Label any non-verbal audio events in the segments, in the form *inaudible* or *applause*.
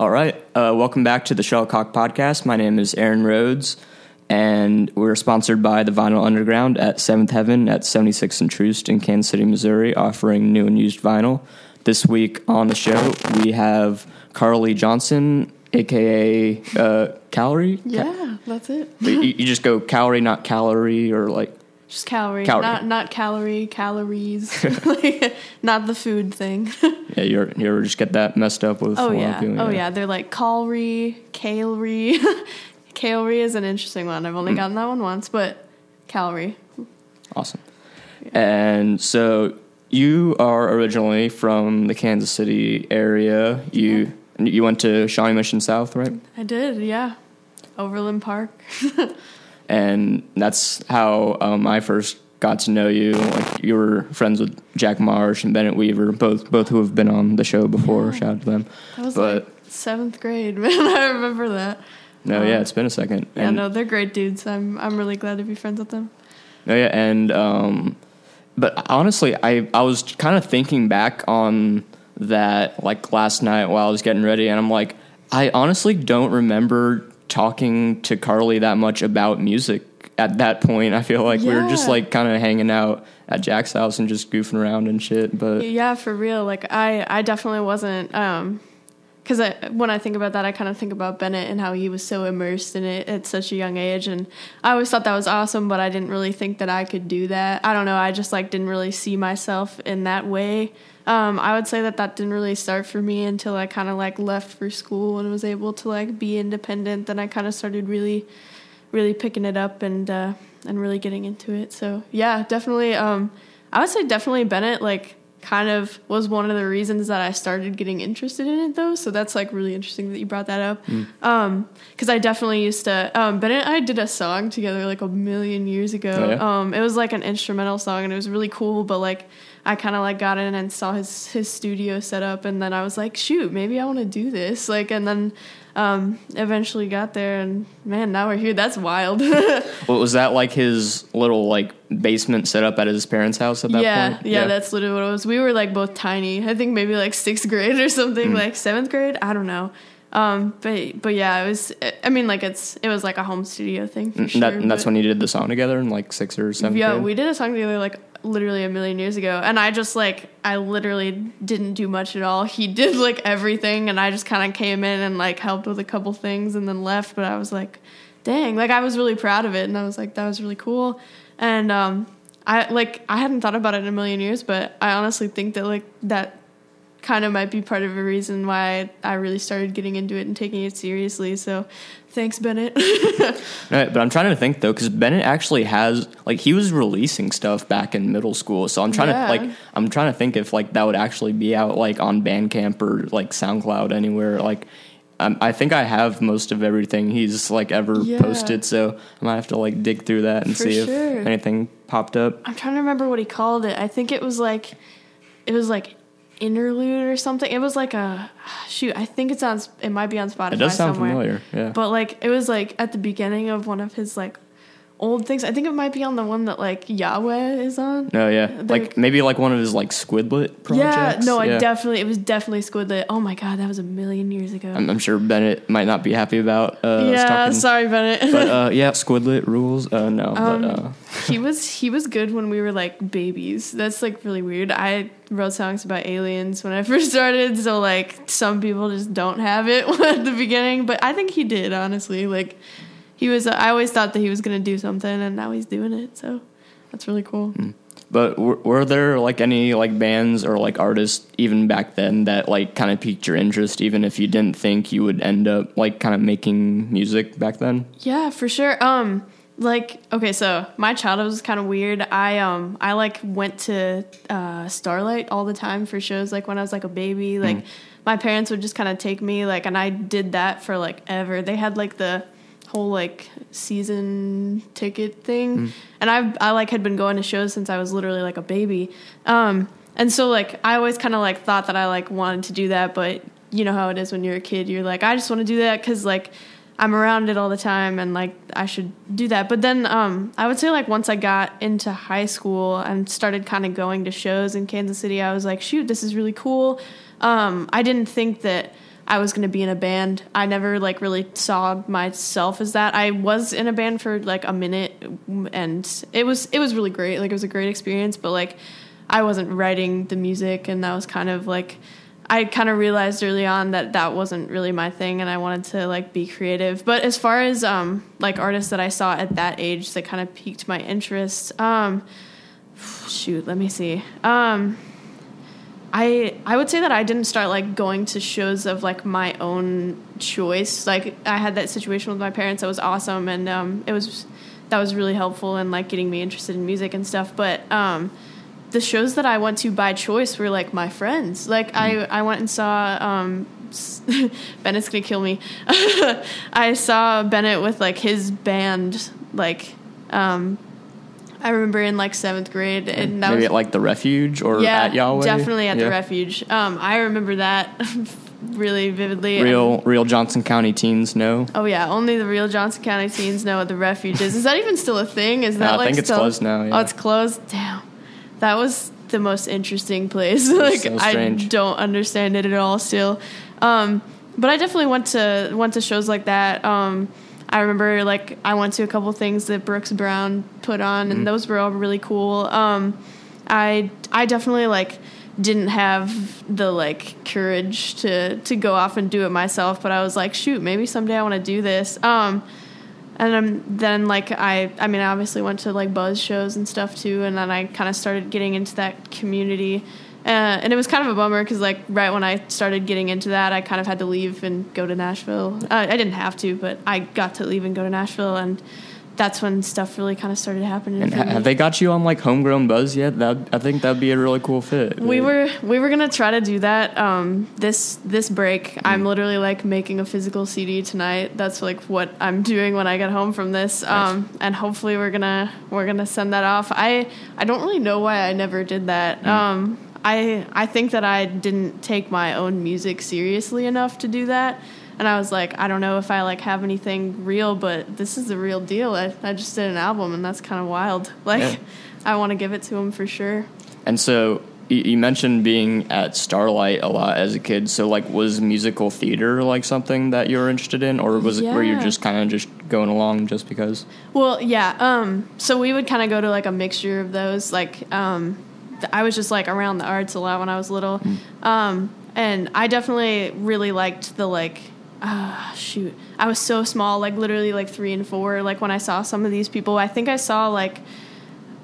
All right. Uh, welcome back to the Shuttlecock Podcast. My name is Aaron Rhodes, and we're sponsored by the Vinyl Underground at Seventh Heaven at 76 and Troost in Kansas City, Missouri, offering new and used vinyl. This week on the show, we have Carly Johnson, aka uh, Calorie. Yeah, that's it. you, *laughs* you just go calorie, not calorie, or like Just calorie, Calorie. not not calorie, calories, like, *laughs* *laughs* not the food thing. *laughs* yeah, you you ever just get that messed up with? oh yeah, doing oh it? yeah. They're like calorie, calorie. calorie is an interesting one. I've only mm. gotten that one once, but calorie. Awesome. And so you are originally from the Kansas City area. You you went to Shawnee Mission South, right? I did, yeah. Overland Park. And that's how um, I first got to know you. Like you were friends with Jack Marsh and Bennett Weaver, both both who have been on the show before. Shout out to them. That was But- like seventh grade, *laughs* man. I remember that. No, yeah, it's been a second. Yeah, And- no, they're great dudes. I'm I'm really glad to be friends with them. Oh yeah, and um, but honestly, I I was kind of thinking back on that like last night while I was getting ready, and I'm like, I honestly don't remember talking to Carly that much about music at that point. I feel like we were just like kind of hanging out at Jack's house and just goofing around and shit. But Yeah, for real. Like I, I definitely wasn't. Um, because I, when I think about that, I kind of think about Bennett and how he was so immersed in it at such a young age, and I always thought that was awesome. But I didn't really think that I could do that. I don't know. I just like didn't really see myself in that way. Um, I would say that that didn't really start for me until I kind of like left for school and was able to like be independent. Then I kind of started really, really picking it up and uh, and really getting into it. So yeah, definitely. Um, I would say definitely Bennett like kind of was one of the reasons that I started getting interested in it though. So that's like really interesting that you brought that up. Um, cause I definitely used to, um, Bennett and I did a song together like a million years ago. Oh, yeah? Um, it was like an instrumental song and it was really cool, but like I kind of like got in and saw his, his studio set up and then I was like, shoot, maybe I want to do this. Like, and then, um, eventually got there and man, now we're here. That's wild. *laughs* what was that like? His little like basement set up at his parents' house at that yeah, point? Yeah, that's literally what it was. We were like both tiny. I think maybe like sixth grade or something, like seventh grade. I don't know. Um, but but yeah, it was. I mean, like it's it was like a home studio thing for And sure. that, and that's when you did the song together in like sixth or seventh. yeah, grade? we did a song together like literally a million years ago, and I just like I literally didn't do much at all. He *laughs* did like everything, and I just kind of came in and like helped with a couple things, and then left. But I was like, dang, like I was really proud of it, and I was like, that was really cool, and um, I like I hadn't thought about it in a million years, but I honestly think that like that kind of might be part of a reason why I really started getting into it and taking it seriously. So, thanks, Bennett. *laughs* Right, but I'm trying to think though, because Bennett actually has like he was releasing stuff back in middle school, so I'm trying Yeah. to like I'm trying to think if like that would actually be out like on Bandcamp or like SoundCloud anywhere. Like, um, I think I have most of everything he's like ever Yeah. posted, so I might have to like dig through that and For see sure. if anything popped up. I'm trying to remember what he called it. I think it was like, it was like interlude or something. It was like a shoot. I think it's on. It might be on Spotify. It does sound somewhere. familiar, yeah. But like, it was like at the beginning of one of his like old things. I think it might be on the one that like Yahweh is on. No, yeah, They're- like maybe like one of his like Squidlet projects. Yeah, no, I definitely. It was definitely Squidlet. Oh my god, that was a million years ago. I'm, I'm sure Bennett might not be happy about uh, yeah, talking, sorry, Bennett. but uh, *laughs* yeah, Squidlet rules. Uh, no, Um, but uh, he was he was good when we were like babies. That's like really weird. I wrote songs about aliens when I *laughs* first started, so like some people just don't have it *laughs* at the beginning, but I think he did honestly. Like he was I always thought that he was going to do something and now he's doing it. So that's really cool. But were, were there like any like bands or like artists even back then that like kind of piqued your interest, even if you didn't think you would end up like kind of making music back then? Yeah, for sure. Um, like okay, so my childhood was kind of weird. I um I like went to uh, Starlight all the time for shows. Like when I was like a baby, like my parents would just kind of take me like, and I did that for like ever. They had like the whole like season ticket thing, and I I like had been going to shows since I was literally like a baby. Um, and so like I always kind of like thought that I like wanted to do that, but you know how it is when you're a kid. You're like, I just want to do that because like I'm around it all the time and like I should do that. But then um, I would say like once I got into high school and started kind of going to shows in Kansas City, I was like, shoot, this is really cool. Um, I didn't think that I was going to be in a band. I never like really saw myself as that. I was in a band for like a minute and it was it was really great. Like it was a great experience, but like I wasn't writing the music and that was kind of like I kind of realized early on that that wasn't really my thing and I wanted to like be creative. But as far as um like artists that I saw at that age that kind of piqued my interest, um *sighs* shoot, let me see. Um I I would say that I didn't start like going to shows of like my own choice. Like I had that situation with my parents that was awesome and um it was that was really helpful in like getting me interested in music and stuff. But um the shows that I went to by choice were like my friends. Like I Mm. I went and saw um *laughs* Bennett's gonna kill me. *laughs* I saw Bennett with like his band like um I remember in like seventh grade and that Maybe was at like the refuge or yeah, at Yahweh. definitely at Yeah. the refuge. Um, I remember that *laughs* really vividly. Real, real Johnson County teens know. Oh yeah, only the real Johnson County teens know what the refuge is. Is that even still a thing? Is that I like think it's still- closed now, yeah. Oh, it's closed. Damn, that was the most interesting place. *laughs* like so I don't understand it at all still. Um, but I definitely went to went to shows like that. Um, I remember like I went to a couple things that Brooks Brown put on, Mm-hmm. and those were all really cool. Um, I I definitely like didn't have the like courage to to go off and do it myself, but I was like, shoot, maybe someday I want to do this. Um, and um, then like I I mean I obviously went to like buzz shows and stuff too, and then I kind of started getting into that community. Uh, and it was kind of a bummer because like right when I started getting into that, I kind of had to leave and go to Nashville. Uh, I didn't have to, but I got to leave and go to Nashville, and that's when stuff really kind of started happening. And ha- have they got you on like homegrown buzz yet? That I think that'd be a really cool fit. We were we were gonna try to do that um, this this break. I'm literally like making a physical CD tonight. That's like what I'm *laughs* doing when I get home from this, um, and hopefully we're gonna we're gonna send that off. I I don't really know why I never did that. Um, I I think that I didn't take my own music seriously enough to do that. And I was like, I don't know if I like have anything real, but this is the real deal. I, I just did an album, and that's kind of wild. *laughs* Like, Yeah. I want to give it to him for sure. And so you, mentioned being at Starlight a lot as a kid. So like, was musical theater like something that you were interested in, or was it were you Yeah. just kind of just going along just because? Well, yeah. Um, so we would kind of go to like a mixture of those. Like, um, I was just like around the arts a lot when I was little, um, and I definitely really liked the like. Uh, shoot, I was so small, like literally like three and four. Like when I saw some of these people, I think I saw like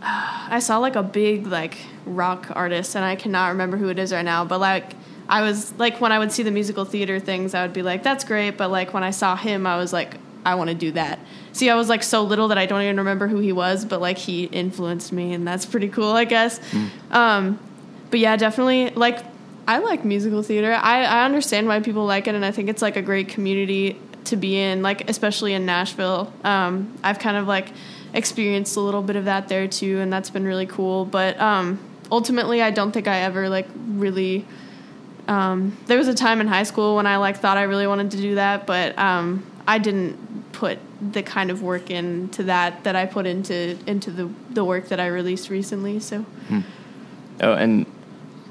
I saw like a big like rock artist, and I cannot remember who it is right now. But like, I was like, when I would see the musical theater things, I would be like, "That's great." But like when I saw him, I was like, "I want to do that." See, I was like so little that I don't even remember who he was, but like he influenced me, and that's pretty cool, I guess. Um, but yeah, definitely like I like musical theater. I, I understand why people like it, and I think it's like a great community to be in, like especially in Nashville. Um, I've kind of like experienced a little bit of that there too, and that's been really cool. But um, ultimately, I don't think I ever like really. Um, there was a time in high school when I like thought I really wanted to do that, but um, I didn't the kind of work into that that I put into into the the work that I released recently. So hmm. Oh, and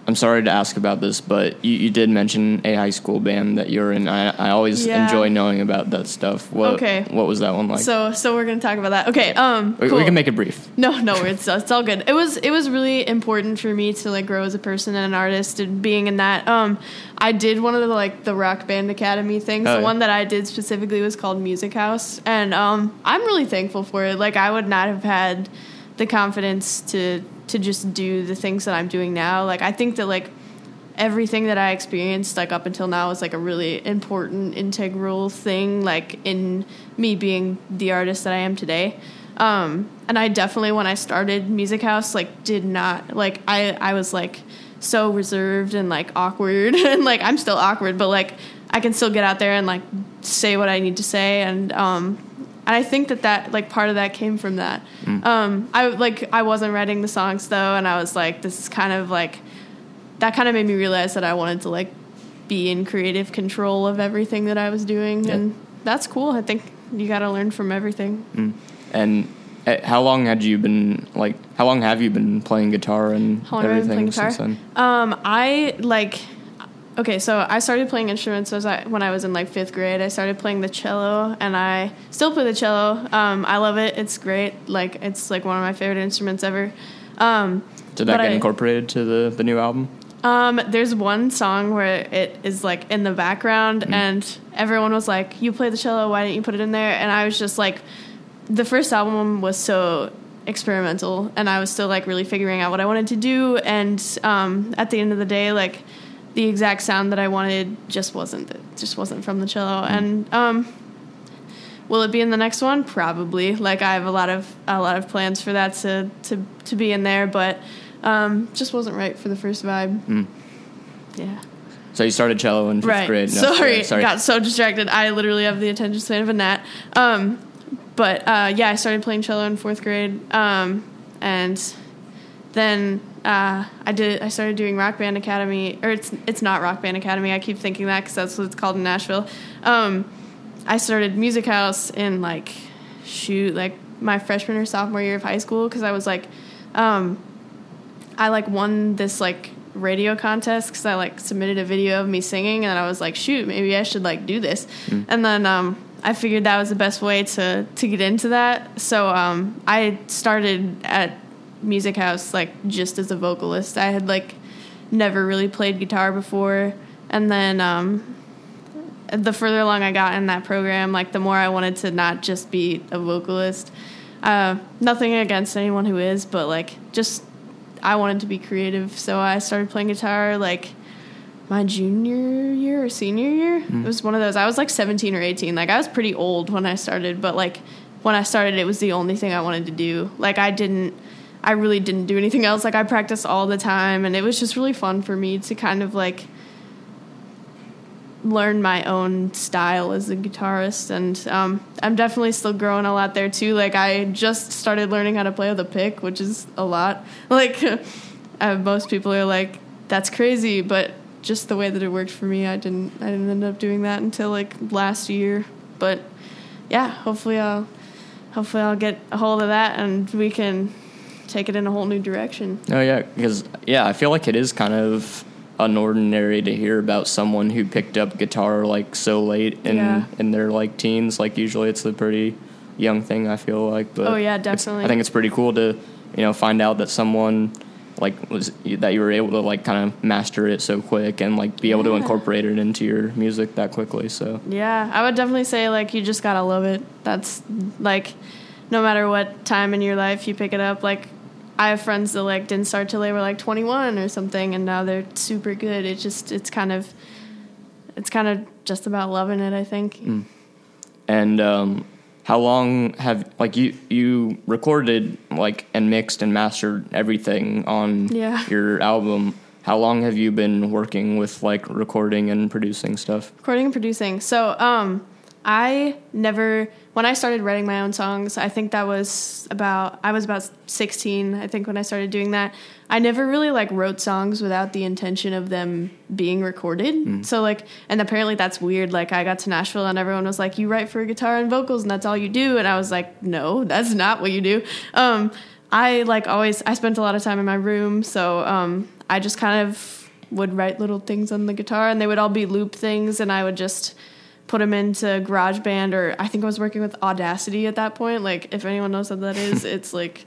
I'm sorry to ask about this, but you, you did mention a high school band that you're in. I, I always Yeah. enjoy knowing about that stuff. What, Okay. What was that one like? so so we're gonna talk about that. Okay. Um. we, cool. we can make it brief. No, no, it's it's all good. It was it was really important for me to like grow as a person and an artist and being in that. Um, I did one of the like the Rock Band Academy things. Oh, the yeah. one that I did specifically was called Music House, and um, I'm really thankful for it. Like I would not have had the confidence to to just do the things that I'm doing now. Like I think that like everything that I experienced like up until now is like a really important integral thing like in me being the artist that I am today. Um, and I definitely when I started Music House like did not like I I was like so reserved and like awkward *laughs* and like I'm still awkward but like I can still get out there and like say what I need to say and um and I think that that like part of that came from that. Um, I like I wasn't writing the songs though, and I was like, this is kind of like that kind of made me realize that I wanted to like be in creative control of everything that I was doing, Yeah. and that's cool. I think you got to learn from everything. And uh, how long had you been like? How long have you been playing guitar and How long have I been everything playing guitar? since then? Um, I like okay, so I started playing instruments as I, when I was in like fifth grade. I started playing the cello, and I still play the cello. Um, I love it. It's great. Like it's like one of my favorite instruments ever. Um, Did that get I- incorporated to the, the new album? um, there's one song where it is like in the background, Mm-hmm. and everyone was like, "You play the cello. Why didn't you put it in there?" And I was just like, the first album was so experimental, and I was still like really figuring out what I wanted to do. And um, at the end of the day, like the exact sound that I wanted just wasn't just wasn't from the cello. And um, will it be in the next one? Probably. Like I have a lot of a lot of plans for that to to to be in there, but um, just wasn't right for the first vibe. Mm. Yeah. So you started cello in fifth Right. grade. No, sorry, sorry. got so distracted. I literally have the attention span of a gnat. Um, but uh, yeah, I started playing cello in fourth grade, um, and then uh, I did. I started doing Rock Band Academy, or it's it's not Rock Band Academy. I keep thinking that because that's what it's called in Nashville. Um, I started Music House in like shoot like my freshman or sophomore year of high school because I was like. Um, I like won this like radio contest because I like submitted a video of me singing and I was like, shoot, maybe I should like do this. And then um, I figured that was the best way to to get into that. So um, I started at Music House like just as a vocalist. I had like never really played guitar before, and then um, the further along I got in that program, like the more I wanted to not just be a vocalist. Uh, nothing against anyone who is, but like just I wanted to be creative, so I started playing guitar like my junior year or senior year. It was one of those. I was like 17 or 18. Like I was pretty old when I started, but like when I started, it was the only thing I wanted to do. Like I didn't, I really didn't do anything else. Like I practiced all the time, and it was just really fun for me to kind of like learn my own style as a guitarist. And um, i'm definitely still growing a lot there too. Like i just started learning how to play with a pick which is a lot. *laughs* Like uh, most people are like that's crazy but just the way that it worked for me i didn't i didn't end up doing that until like last year. But yeah hopefully i'll hopefully i'll get a hold of that and we can take it in a whole new direction Oh yeah, because yeah, I feel like it is kind of unordinary to hear about someone who picked up guitar like so late in Yeah. in their like teens. Like usually it's a pretty young thing. I feel like, but Oh, yeah, definitely. I think it's pretty cool to you know find out that someone like was that you were able to like kind of master it so quick and like be able to incorporate it into your music that quickly. So Yeah, I would definitely say like you just gotta love it. That's like no matter what time in your life you pick it up. Like I have friends that like didn't start till they were like 21 or something, and now they're super good. It's just it's kind of it's kind of just about loving it. I think. And um, how long have like you you recorded like and mixed and mastered everything on Yeah. your album? How long have you been working with like recording and producing stuff? recording and producing. So, um, I never when I started writing my own songs. I think that was about I was about sixteen. I think when I started doing that, I never really like wrote songs without the intention of them being recorded. So like, and apparently that's weird. Like I got to Nashville and everyone was like, "You write for guitar and vocals, and that's all you do." And I was like, "No, that's not what you do." Um, I like always. I spent a lot of time in my room, so um, I just kind of would write little things on the guitar, and they would all be loop things, and I would just put them into GarageBand, or I think I was working with Audacity at that point. Like, if anyone knows what that is, *laughs* it's like,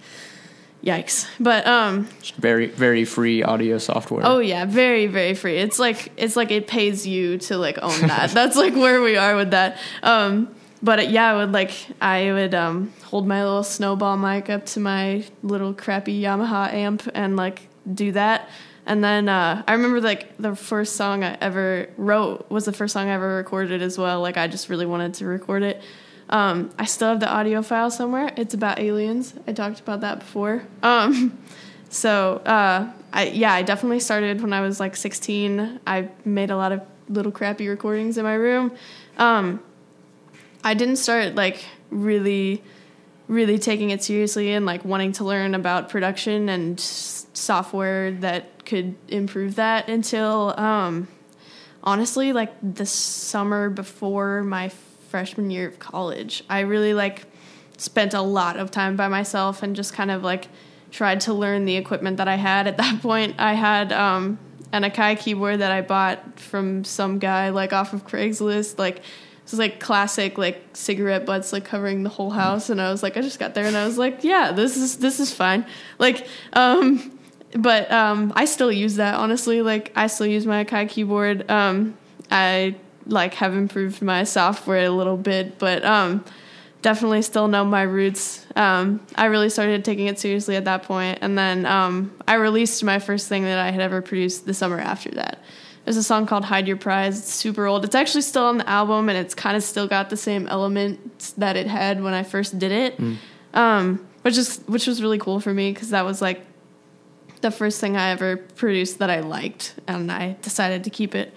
yikes. But um, Just very very free audio software. oh yeah, very very free. It's like it's like it pays you to like own that. *laughs* That's like where we are with that. Um, but yeah, I would like I would um, hold my little snowball mic up to my little crappy Yamaha amp and like do that. And then uh, I remember like the first song I ever wrote was the first song I ever recorded as well. Like I just really wanted to record it. Um, I still have the audio file somewhere. It's about aliens. I talked about that before. Um, *laughs* so uh, I yeah, I definitely started when I was like 16. I made a lot of little crappy recordings in my room. Um, I didn't start like really, really taking it seriously and like wanting to learn about production and software that could improve that until um, honestly like the summer before my freshman year of college. I really like spent a lot of time by myself and just kind of like tried to learn the equipment that I had at that point. I had um, and a Kai keyboard that I bought from some guy like off of Craigslist. Like it was like classic like cigarette butts like covering the whole house, and I was like, I just got there and I was like, yeah, this is this is fine. Like, um, but um, I still use that honestly. Like I still use my Kai keyboard. Um, I like have improved my software a little bit, but um, definitely still know my roots. Um, I really started taking it seriously at that point, and then um, I released my first thing that I had ever produced the summer after that. There's a song called "Hide Your Prize." It's super old. It's actually still on the album, and it's kind of still got the same elements that it had when I first did it, mm. um, which is which was really cool for me because that was like the first thing I ever produced that I liked, and I decided to keep it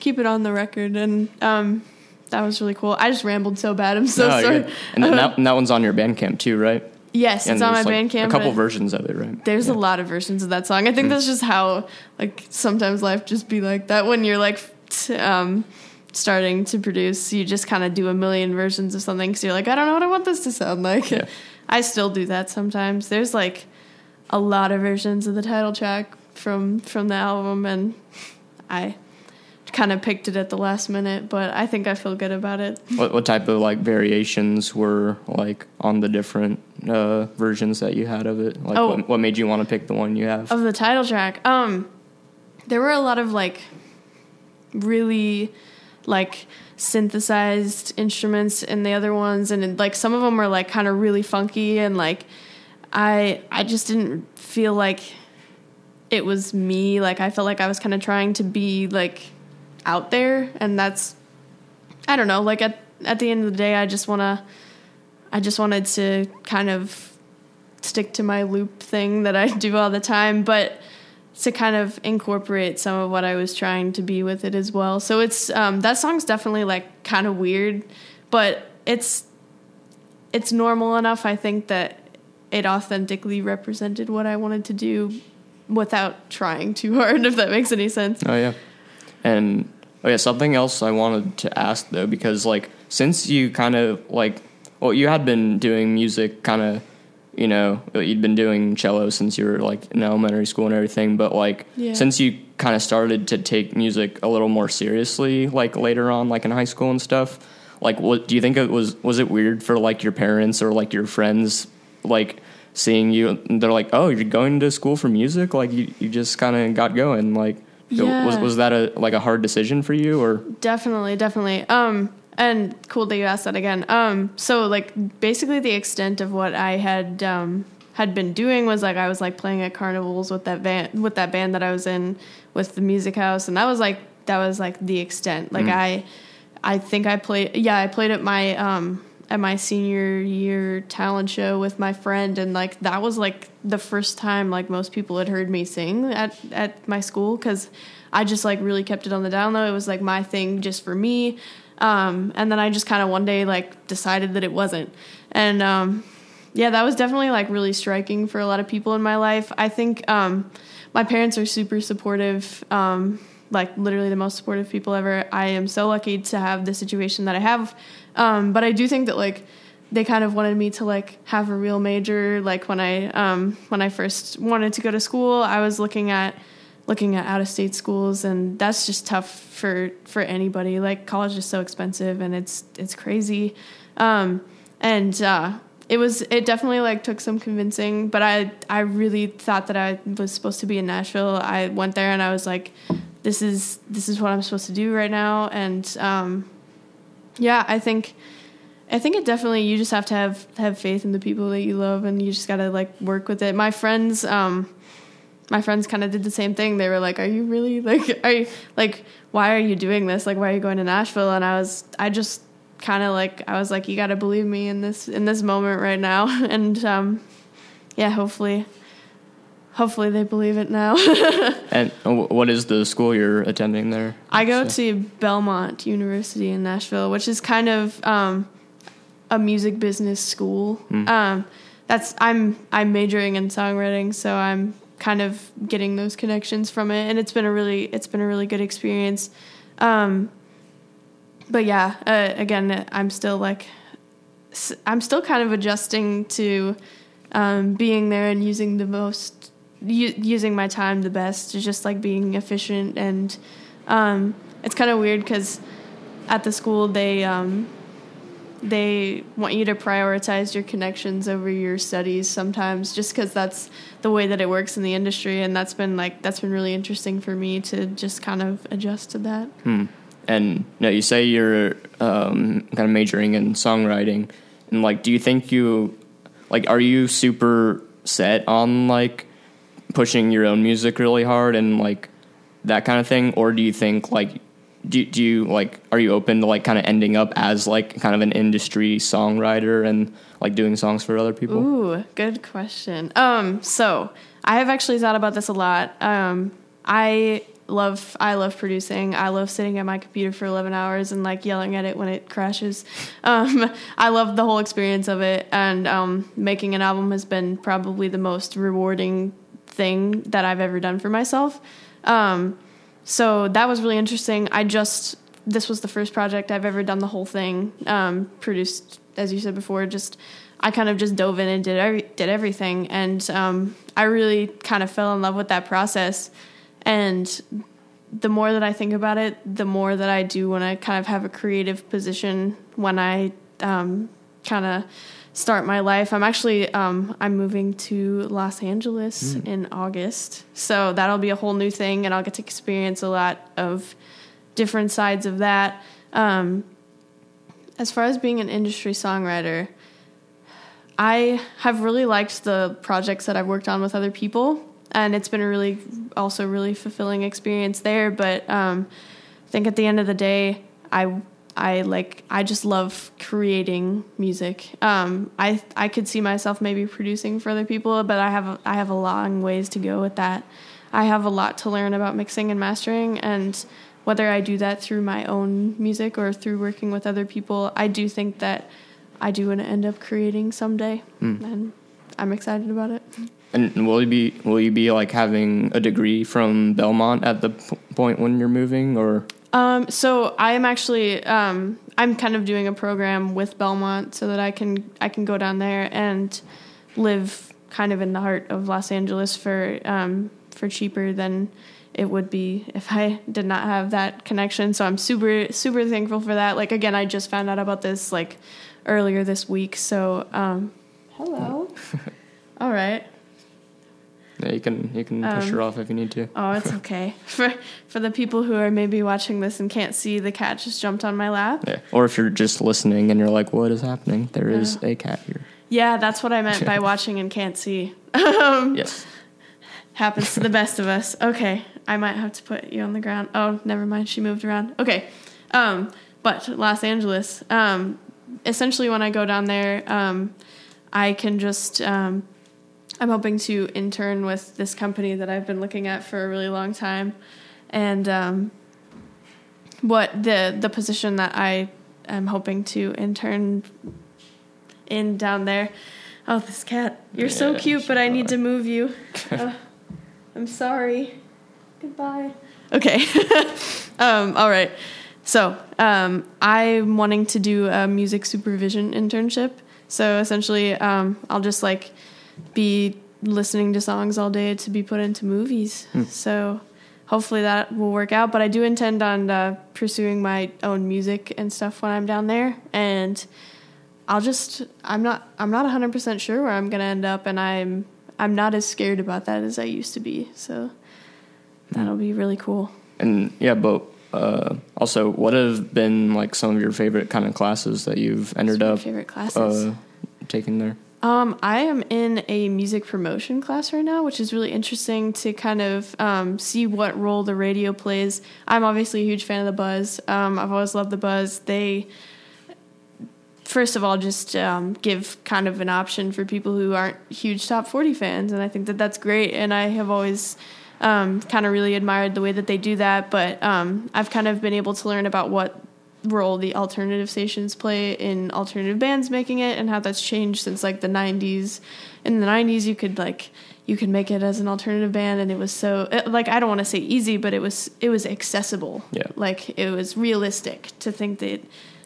keep it on the record. And um, that was really cool. I just rambled so bad. I'm so no, sorry. And, that, *laughs* and that one's on your Bandcamp too, right? Yes, and it's on my like Bandcamp. A couple versions of it, right? There's yeah. a lot of versions of that song. I think mm. that's just how like sometimes life just be like that when you're like t- um, starting to produce. You just kind of do a million versions of something because you're like, I don't know what I want this to sound like. Yeah. *laughs* I still do that sometimes. There's like a lot of versions of the title track from from the album, and I kind of picked it at the last minute, but I think I feel good about it. What, what type of like variations were like on the different uh, versions that you had of it? Like, oh, what, what made you want to pick the one you have of the title track? Um, there were a lot of like really like synthesized instruments in the other ones, and like some of them were like kind of really funky, and like I I just didn't feel like it was me. Like I felt like I was kind of trying to be like out there and that's I don't know, like at at the end of the day I just want to I just wanted to kind of stick to my loop thing that I *laughs* do all the time, but to kind of incorporate some of what I was trying to be with it as well. So it's um, that song's definitely like kind of weird, but it's it's normal enough. I think that it authentically represented what I wanted to do without trying too hard. If that makes any sense. Oh yeah, and Oh yeah, something else I wanted to ask though, because like since you kind of like, well, you had been doing music, kind of, you know, you'd been doing cello since you were like in elementary school and everything, but like yeah. since you kind of started to take music a little more seriously, like later on, like in high school and stuff, like what do you think it was? Was it weird for like your parents or like your friends, like? seeing you they're like oh you're going to school for music like you, you just kind of got going like yeah. Was was that a like a hard decision for you or? Definitely, definitely. Um, and cool that you asked that again. Um, so like basically the extent of what I had um had been doing was like I was like playing at carnivals with that band with that band that I was in with the music house, and that was like that was like the extent. Like mm. I, I think I played. Yeah, I played at my um at my senior year talent show with my friend and like that was like the first time like most people had heard me sing at at my school cuz I just like really kept it on the down low. It was like my thing just for me. Um, and then I just kind of one day like decided that it wasn't. And um, yeah, that was definitely like really striking for a lot of people in my life. I think um, my parents are super supportive. Um, like literally the most supportive people ever. I am so lucky to have the situation that I have um, but I do think that like they kind of wanted me to like have a real major. Like when I um, when I first wanted to go to school, I was looking at looking at out of state schools, and that's just tough for for anybody. Like college is so expensive, and it's it's crazy. Um, and uh, it was it definitely like took some convincing, but I I really thought that I was supposed to be in Nashville. I went there and I was like, this is this is what I'm supposed to do right now, and um, yeah, I think I think it definitely you just have to have have faith in the people that you love and you just got to like work with it. My friends um my friends kind of did the same thing. They were like, "Are you really *laughs* like are you like why are you doing this? Like why are you going to Nashville?" And I was I just kind of like I was like, "You got to believe me in this in this moment right now." *laughs* And um yeah, hopefully hopefully they believe it now. *laughs* and what is the school you're attending there? I go so. to Belmont University in Nashville, which is kind of um, a music business school. Mm. Um, that's I'm I'm majoring in songwriting, so I'm kind of getting those connections from it, and it's been a really it's been a really good experience. Um, but yeah, uh, again, I'm still like I'm still kind of adjusting to um, being there and using the most u- using my time the best, is just like being efficient. And um, it's kind of weird because at the school they um, they want you to prioritize your connections over your studies sometimes, just because that's the way that it works in the industry. And that's been like that's been really interesting for me to just kind of adjust to that. Hmm. And no, you say you're um, kind of majoring in songwriting, and like, do you think you like are you super set on like pushing your own music really hard and like that kind of thing, or do you think like do do you like are you open to like kind of ending up as like kind of an industry songwriter and like doing songs for other people? Ooh, good question. Um, so I have actually thought about this a lot. Um, I love I love producing. I love sitting at my computer for 11 hours and like yelling at it when it crashes. *laughs* Um, I love the whole experience of it and um, making an album has been probably the most rewarding thing that I've ever done for myself. Um, so that was really interesting. I just this was the first project I've ever done the whole thing um, produced as you said before just I kind of just dove in and did every, did everything and um, I really kind of fell in love with that process and the more that I think about it, the more that I do when I kind of have a creative position when I um, kind of start my life. I'm actually um, I'm moving to Los Angeles mm. in August, so that'll be a whole new thing, and I'll get to experience a lot of different sides of that. Um, as far as being an industry songwriter, I have really liked the projects that I've worked on with other people and it's been a really also really fulfilling experience there. But um, I think at the end of the day, I I like I just love creating music. Um, I I could see myself maybe producing for other people, but I have a, I have a long ways to go with that. I have a lot to learn about mixing and mastering, and whether I do that through my own music or through working with other people, I do think that I do want to end up creating someday, mm. and I'm excited about it. And will you be will you be like having a degree from Belmont at the p- point when you're moving, or? Um, so I am actually um, I'm kind of doing a program with Belmont so that I can I can go down there and live kind of in the heart of Los Angeles for um, for cheaper than it would be if I did not have that connection. So I'm super super thankful for that. Like again, I just found out about this like earlier this week. So um, hello. *laughs* All right. Yeah, you can you can push um, her off if you need to. Oh, it's *laughs* okay. for for the people who are maybe watching this and can't see, the cat just jumped on my lap. Yeah. Or if you're just listening and you're like, "What is happening?" There yeah. is a cat here. Yeah, that's what I meant by *laughs* watching and can't see. *laughs* um, yes. Happens to the best of us. Okay, I might have to put you on the ground. Oh, never mind. She moved around. Okay, um, but Los Angeles. Um, essentially, when I go down there, um, I can just um, I'm hoping to intern with this company that I've been looking at for a really long time, and um, what the the position that I am hoping to intern in down there. Oh, this cat! You're yeah, so cute, but I need to move you. uh, *laughs* I'm sorry. Goodbye. Okay. *laughs* um, all right. So um, I'm wanting to do a music supervision internship. So essentially, um, I'll just like be listening to songs all day to be put into movies. Hmm. So hopefully that will work out. But I do intend on uh, pursuing my own music and stuff when I'm down there, and I'll just I'm not I'm not 100 percent sure where I'm gonna end up, and I'm I'm not as scared about that as I used to be. So that'll be really cool. And yeah, but uh, also, what have been like some of your favorite kind of classes that you've ended up favorite classes uh, taking there? Um, I am in a music promotion class right now, which is really interesting to kind of um, see what role the radio plays. I'm obviously a huge fan of the Buzz. Um, I've always loved the Buzz. They, first of all, just um, give kind of an option for people who aren't huge top 40 fans, and I think that that's great. And I have always um, kind of really admired the way that they do that. But um, I've kind of been able to learn about what role the alternative stations play in alternative bands making it and how that's changed since like the 90s in the 90s you could like you could make it as an alternative band and it was so it, like i don't want to say easy but it was it was accessible yeah like it was realistic to think that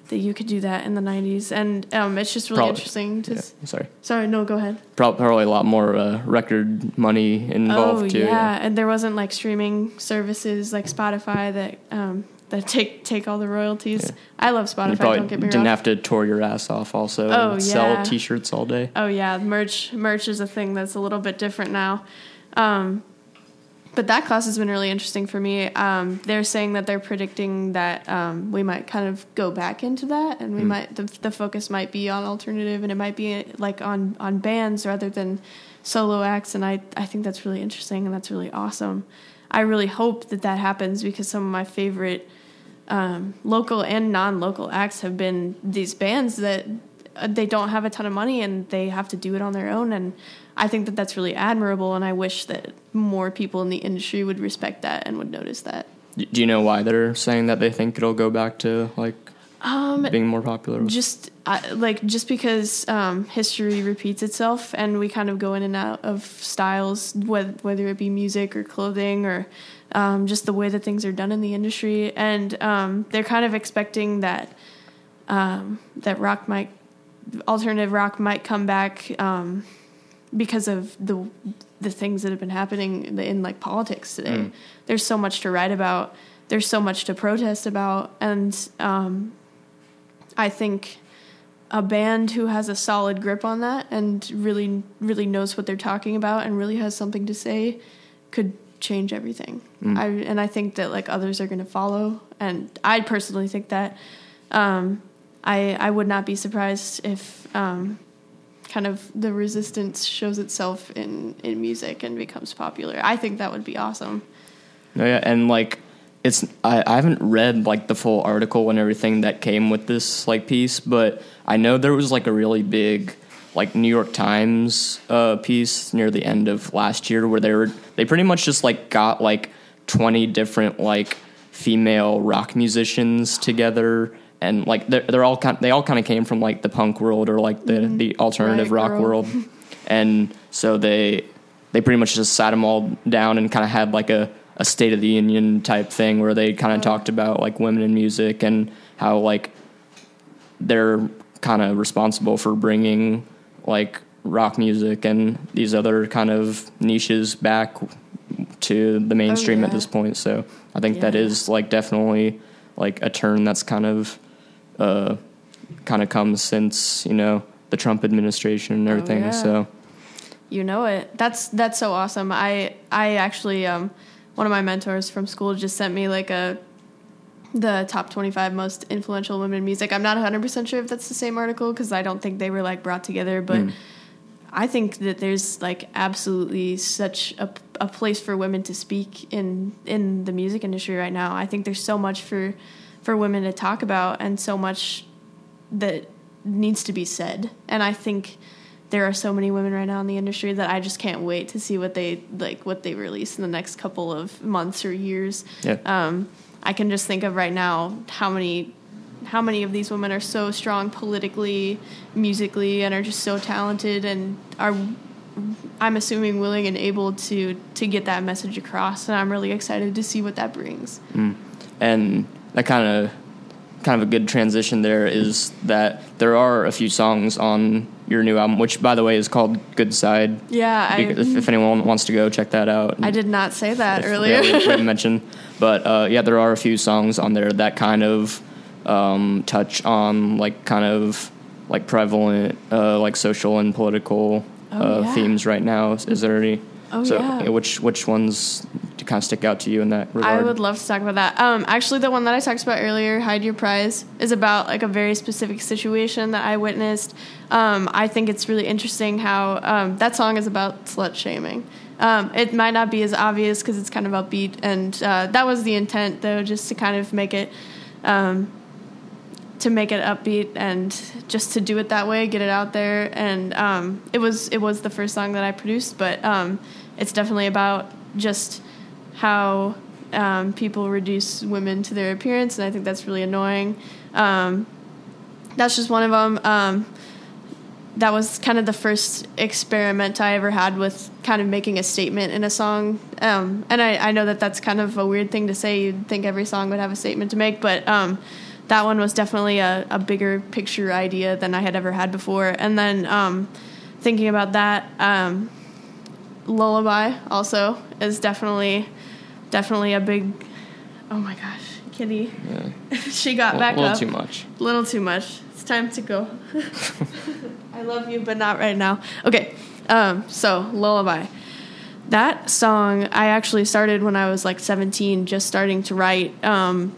that you could do that in the '90s, and um, it's just really Probably- interesting. To Yeah, s- sorry. Sorry, no, go ahead. Probably a lot more uh, record money involved oh too. yeah. and there wasn't like streaming services like Spotify that um, that take take all the royalties. Yeah. I love You Spotify. probably Don't get me didn't wrong. have to tour your ass off also Oh, and sell t-shirts all day. Oh yeah, merch merch is a thing that's a little bit different now. Um, but that class has been really interesting for me. Um, they're saying that they're predicting that um, we might kind of go back into that, and we Hmm. might the, the focus might be on alternative, and it might be like on on bands rather than solo acts. And I I think that's really interesting, and that's really awesome. I really hope that that happens because some of my favorite um, local and non-local acts have been these bands that uh, they don't have a ton of money and they have to do it on their own and i think that that's really admirable and i wish that more people in the industry would respect that and would notice that Do you know why they're saying that they think it'll go back to like um, being more popular? just I like just because um, history repeats itself and we kind of go in and out of styles whether, whether it be music or clothing or um, just the way that things are done in the industry and um, they're kind of expecting that um, that rock might alternative rock might come back um, because of the the things that have been happening in, in like politics today. Mm. There's so much to write about. There's so much to protest about, and um, I think a band who has a solid grip on that and really really knows what they're talking about and really has something to say could change everything. Mm. I and I think that like others are going to follow and I personally think that um, I I would not be surprised if um, kind of the resistance shows itself in in music and becomes popular. I think that would be awesome. No, yeah, and like it's I, I haven't read like the full article and everything that came with this like piece, but I know there was like a really big like New York Times uh, piece near the end of last year where they were they pretty much just like got like twenty different like female rock musicians together and like they're, they're all kind they all kind of came from like the punk world or like the the alternative Riot rock Girl. world. *laughs* And so they they pretty much just sat them all down and kind of had like a, a state of the union type thing where they kind of talked about like women in music and how like they're kind of responsible for bringing like rock music and these other kind of niches back to the mainstream at yeah. this point so i think that Yeah. is like definitely like a turn that's kind of uh kind of comes since you know the trump administration and Oh, everything yeah. so You know it. That's that's so awesome. I I actually um one of my mentors from school just sent me like a the top 25 most influential women in music. I'm not 100% sure if that's the same article cuz I don't think they were like brought together, but Mm. I think that there's like absolutely such a, a place for women to speak in in the music industry right now. I think there's so much for for women to talk about and so much that needs to be said. And I think there are so many women right now in the industry that I just can't wait to see what they like what they release in the next couple of months or years. yeah Um, I can just think of right now how many how many of these women are so strong politically, musically, and are just so talented and are I'm assuming willing and able to to get that message across. And I'm really excited to see what that brings. Mm. and that kind of kind of a good transition there is that there are a few songs on your new album which by the way is called good side Yeah, I if, if anyone wants to go check that out I did not say that If- earlier. yeah, we *laughs* didn't mention but uh, yeah there are a few songs on there that kind of um, touch on like kind of like prevalent uh, like social and political Oh, uh, yeah. themes right now is, there any Oh, so yeah. which which ones do kind of stick out to you in that regard I would love to talk about that. Um, actually, the one that I talked about earlier, "Hide Your Prize," is about like a very specific situation that I witnessed. Um, I think it's really interesting how um, that song is about slut shaming. Um, it might not be as obvious because it's kind of upbeat, and uh, that was the intent, though, just to kind of make it. Um, to make it upbeat and just to do it that way, get it out there, and um, it was it was the first song that I produced, but um, it's definitely about just how um, people reduce women to their appearance, and I think that's really annoying. Um, that's just one of them. That was kind of the first experiment I ever had with kind of making a statement in a song. Um, and I, I know that that's kind of a weird thing to say. You'd think every song would have a statement to make, but um, that one was definitely a, a bigger picture idea than I had ever had before. And then um, thinking about that, um, Lullaby also is definitely definitely a big. Oh my gosh, Kitty! Yeah. *laughs* she got back A back little up. too much. little too much. It's time to go. *laughs* *laughs* I love you, but not right now. Okay, um, so Lullaby. That song I actually started when I was like 17, just starting to write, um,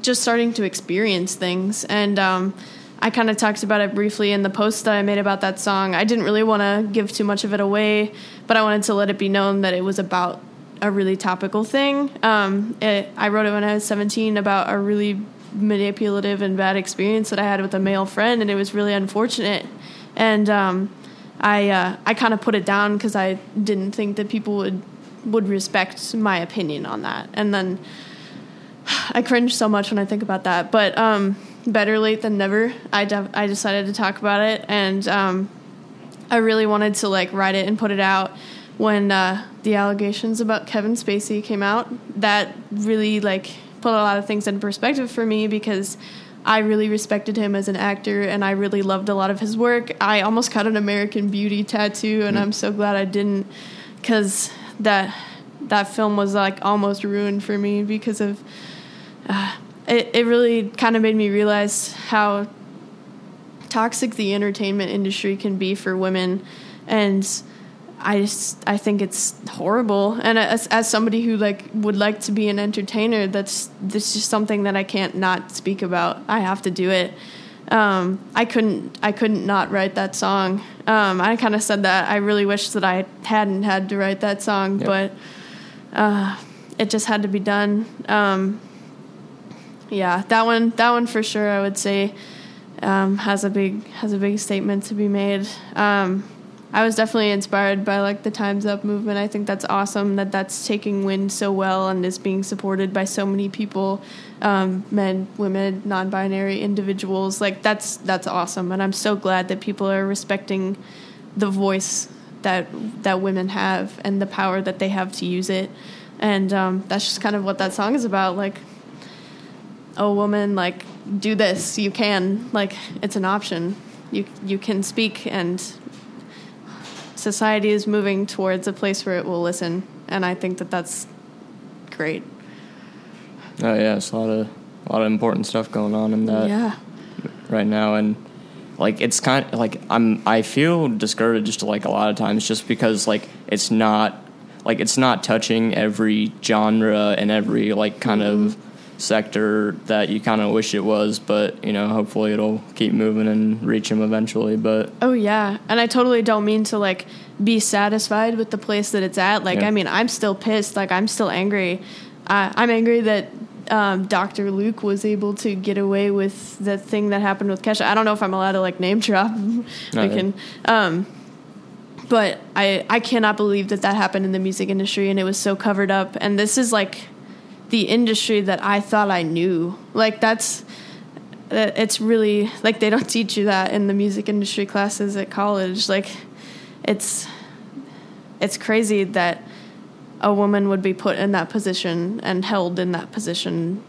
just starting to experience things. And um, I kind of talked about it briefly in the post that I made about that song. I didn't really want to give too much of it away, but I wanted to let it be known that it was about a really topical thing. Um, it, I wrote it when I was 17 about a really manipulative and bad experience that I had with a male friend, and it was really unfortunate. And um, I uh, I kind of put it down because I didn't think that people would would respect my opinion on that. And then I cringe so much when I think about that. But um, better late than never. I de- I decided to talk about it, and um, I really wanted to like write it and put it out when uh, the allegations about Kevin Spacey came out. That really like put a lot of things in perspective for me because I really respected him as an actor and I really loved a lot of his work. I almost got an American Beauty tattoo, and I'm so glad I didn't because that that film was like almost ruined for me because of uh, it. It really kind of made me realize how toxic the entertainment industry can be for women and I just I think it's horrible. And as as somebody who like would like to be an entertainer that's this just something that I can't not speak about. I have to do it. Um, I couldn't I couldn't not write that song. Um, I kind of said that I really wish that I hadn't had to write that song Yep. but uh, it just had to be done. Um, yeah that one that one for sure I would say um, has a big has a big statement to be made. I was definitely inspired by like the Times Up movement. I think that's awesome that that's taking wind so well and is being supported by so many people, um, men, women, non-binary individuals. Like that's that's awesome, and I'm so glad that people are respecting the voice that that women have and the power that they have to use it. And um, that's just kind of what that song is about. Like oh woman like do this you can like it's an option you you can speak and society is moving towards a place where it will listen and i think that that's great. Oh yeah, it's a lot of a lot of important stuff going on in that yeah. right now, and like it's kind of like I'm I feel discouraged like a lot of times just because like it's not like it's not touching every genre and every like kind of mm-hmm. Sector that you kind of wish it was, but you know hopefully it'll keep moving and reach them eventually. But Oh yeah, and I totally don't mean to like be satisfied with the place that it's at. Like, Yeah. I mean, I'm still pissed. Like, I'm still angry. Uh, I'm angry that um, Dr. Luke was able to get away with the thing that happened with Kesha. I don't know if I'm allowed to like name drop. we can. Um, but I I cannot believe that that happened in the music industry and it was so covered up. And this is like the industry that I thought I knew. Like that's it's really like they don't *laughs* teach you that in the music industry classes at college. Like it's it's crazy that a woman would be put in that position and held in that position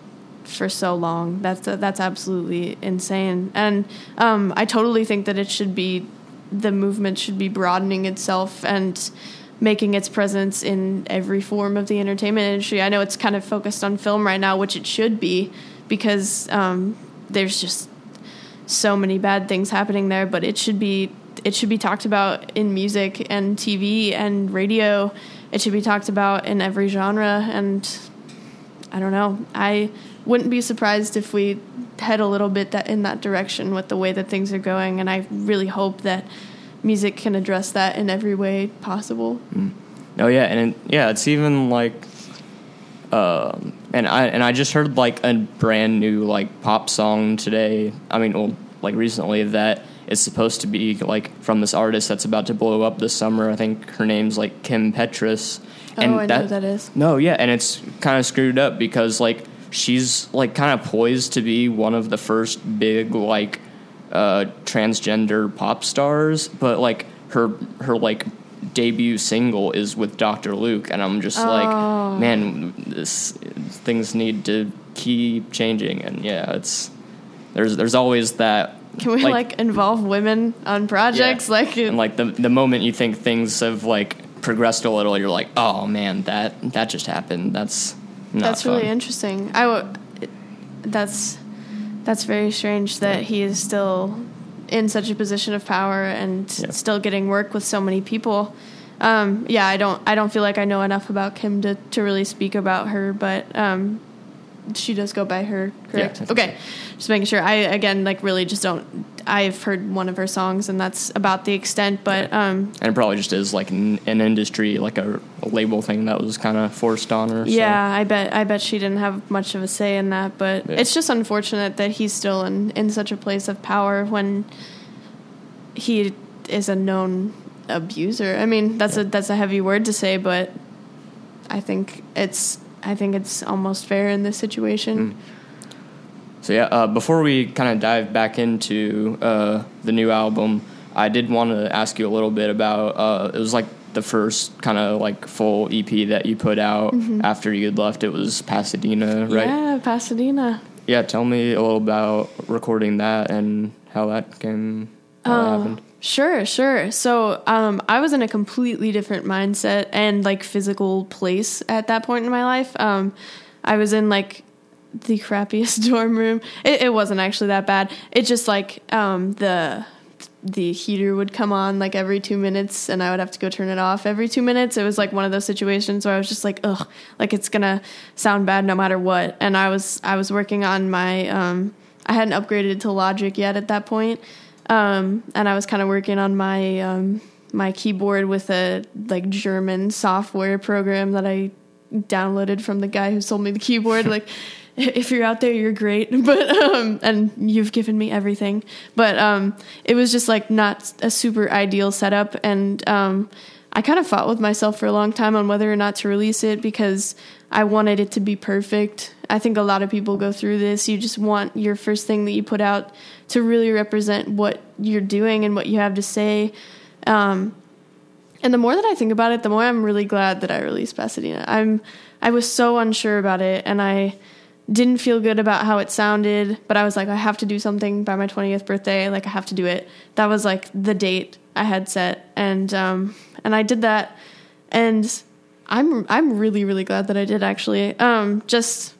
for so long. That's that's absolutely insane. And um, I totally think that it should be the movement should be broadening itself and making its presence in every form of the entertainment industry. I know it's kind of focused on film right now, which it should be because um, there's just so many bad things happening there. But it should be it should be talked about in music and TV and radio. It should be talked about in every genre. And I don't know. I wouldn't be surprised if we head a little bit that in that direction with the way that things are going. And I really hope that music can address that in every way possible. Oh yeah, and it, yeah, it's even like, um, and I and I just heard like a brand new like pop song today. I mean, well, like recently that is supposed to be like from this artist that's about to blow up this summer. I think her name's like Kim Petras. Oh, I know who that is. No, yeah, and it's kind of screwed up because like she's like kind of poised to be one of the first big like uh, transgender pop stars, but like her her like debut single is with Dr. Luke, and I'm just Oh. like, man, this things need to keep changing, and yeah, it's there's there's always that. Can we like, involve women on projects? Yeah. Like, and like the the moment you think things have like progressed a little, you're like, oh man, that that just happened. That's not that's fun. really interesting. I w- that's that's very strange that he is still in such a position of power and Yeah. still getting work with so many people. Um, yeah, I don't I don't feel like I know enough about Kim to, to really speak about her, but um, she does go by her, correct? Think okay, just making sure. I again like really just don't. I've heard one of her songs, and that's about the extent. But um, and it probably just is like an, an industry, like a, a label thing that was kind of forced on her. so- Yeah, I bet I bet she didn't have much of a say in that, but Yeah. it's just unfortunate that he's still in, in such a place of power when he is a known abuser. I mean, that's a that's a heavy word to say, but I think it's I think it's almost fair in this situation. So yeah, uh, before we kind of dive back into uh, the new album, I did want to ask you a little bit about. Uh, it was like the first kind of like full EP that you put out after you had left. It was Pasadena, right? Yeah, Pasadena. Yeah, tell me a little about recording that and how that came. How that Oh, happened. Sure, sure. So um, I was in a completely different mindset and like physical place at that point in my life. Um, I was in like the crappiest *laughs* dorm room. It, it wasn't actually that bad. It just like um, the the heater would come on like every two minutes and I would have to go turn it off every two minutes. It was like one of those situations where I was just like, ugh, like it's gonna sound bad no matter what. And I was I was working on my um I hadn't upgraded to Logic yet at that point. Um and I was kind of working on my um my keyboard with a like German software program that I downloaded from the guy who sold me the keyboard *laughs* like *laughs* if you're out there you're great *laughs* but um and you've given me everything but um it was just like not a super ideal setup and um I kind of fought with myself for a long time on whether or not to release it because I wanted it to be perfect. I think a lot of people go through this. You just want your first thing that you put out to really represent what you're doing and what you have to say. Um, and the more that I think about it, the more I'm really glad that I released Pasadena. I'm I was so unsure about it and I didn't feel good about how it sounded, but I was like I have to do something by my 20th birthday, like I have to do it. That was like the date I had set and um and I did that and I'm I'm really really glad that I did actually. Um just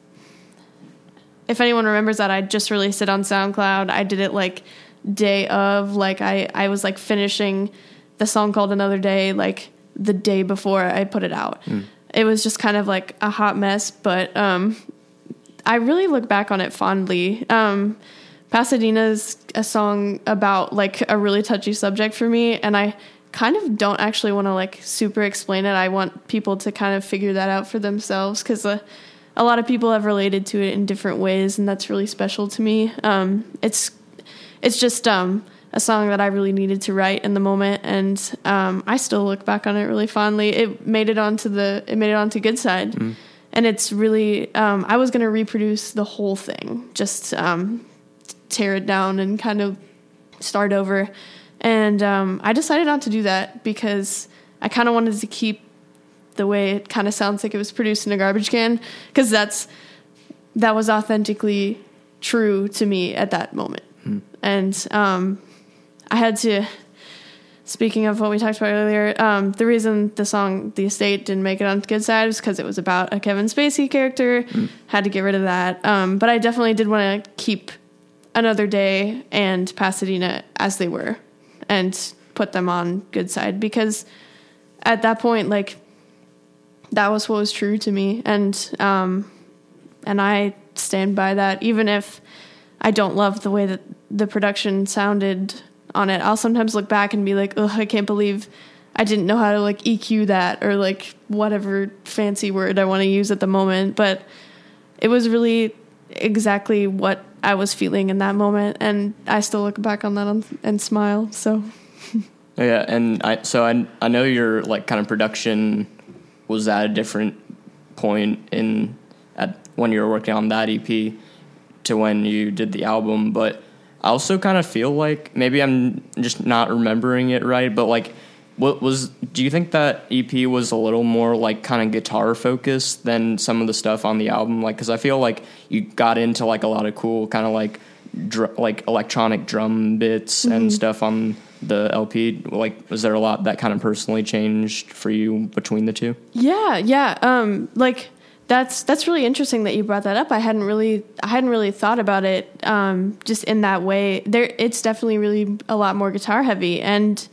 if anyone remembers that I just released it on SoundCloud. I did it like day of like I I was like finishing the song called Another Day like the day before I put it out. It was just kind of like a hot mess, but um I really look back on it fondly. Um Pasadena's a song about like a really touchy subject for me and I kind of don't actually want to like super explain it. I want people to kind of figure that out for themselves cuz uh, a lot of people have related to it in different ways and that's really special to me. Um it's it's just um a song that I really needed to write in the moment and um I still look back on it really fondly. It made it onto the it made it onto Good Side. And it's really um I was going to reproduce the whole thing. Just um tear it down and kind of start over. And um, I decided not to do that because I kind of wanted to keep the way it kind of sounds like it was produced in a garbage can because that's that was authentically true to me at that moment. And um, I had to. Speaking of what we talked about earlier, um, the reason the song "The Estate" didn't make it on Good Side was because it was about a Kevin Spacey character. Had to get rid of that, um, but I definitely did want to keep another day and Pasadena as they were and put them on good side because at that point like that was what was true to me and um and I stand by that even if I don't love the way that the production sounded on it. I'll sometimes look back and be like, oh, I can't believe I didn't know how to like EQ that or like whatever fancy word I want to use at the moment." But it was really exactly what I was feeling in that moment, and I still look back on that and, smile. So *laughs* Yeah, and I so I I know your like kind of production was at a different point in at when you were working on that EP to when you did the album, but I also kind of feel like maybe I'm just not remembering it right, but like what was do you think that ep was a little more like kind of guitar focused than some of the stuff on the album like because i feel like you got into like a lot of cool kind of like dr- like electronic drum bits Mm-hmm. and stuff on the lp like was there a lot that kind of personally changed for you between the two Yeah, yeah. Um, like that's that's really interesting that you brought that up. I hadn't really I hadn't really thought about it um, just in that way. There, it's definitely really a lot more guitar heavy, and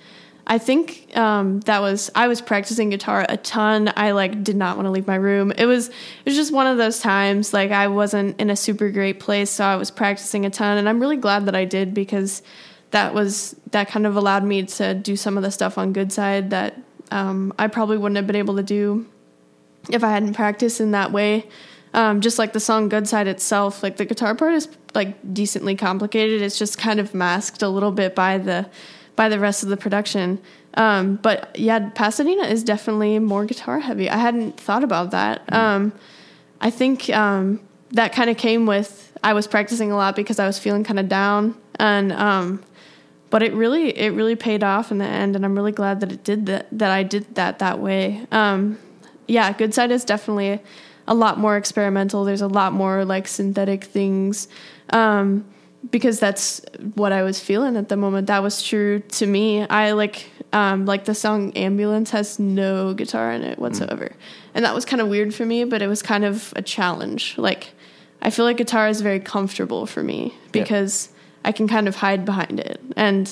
I think um, that was I was practicing guitar a ton. I like did not want to leave my room. It was it was just one of those times like I wasn't in a super great place, so I was practicing a ton, and I'm really glad that I did because that was that kind of allowed me to do some of the stuff on good side that um, I probably wouldn't have been able to do if I hadn't practiced in that way. Um, just like the song "Good Side" itself, like the guitar part is like decently complicated. It's just kind of masked a little bit by the by the rest of the production. Um, but yeah, Pasadena is definitely more guitar heavy. I hadn't thought about that. Um, I think um, that kind of came with I was practicing a lot because I was feeling kind of down, and um, but it really it really paid off in the end, and I'm really glad that it did that that I did that that way. Um, yeah, Good Side is definitely a lot more experimental. There's a lot more like synthetic things. Um, because that's what I was feeling at the moment. That was true to me. I like um like the song Ambulance has no guitar in it whatsoever. And that was kind of weird for me, but it was kind of a challenge. Like I feel like guitar is very comfortable for me because I can kind of hide behind it. And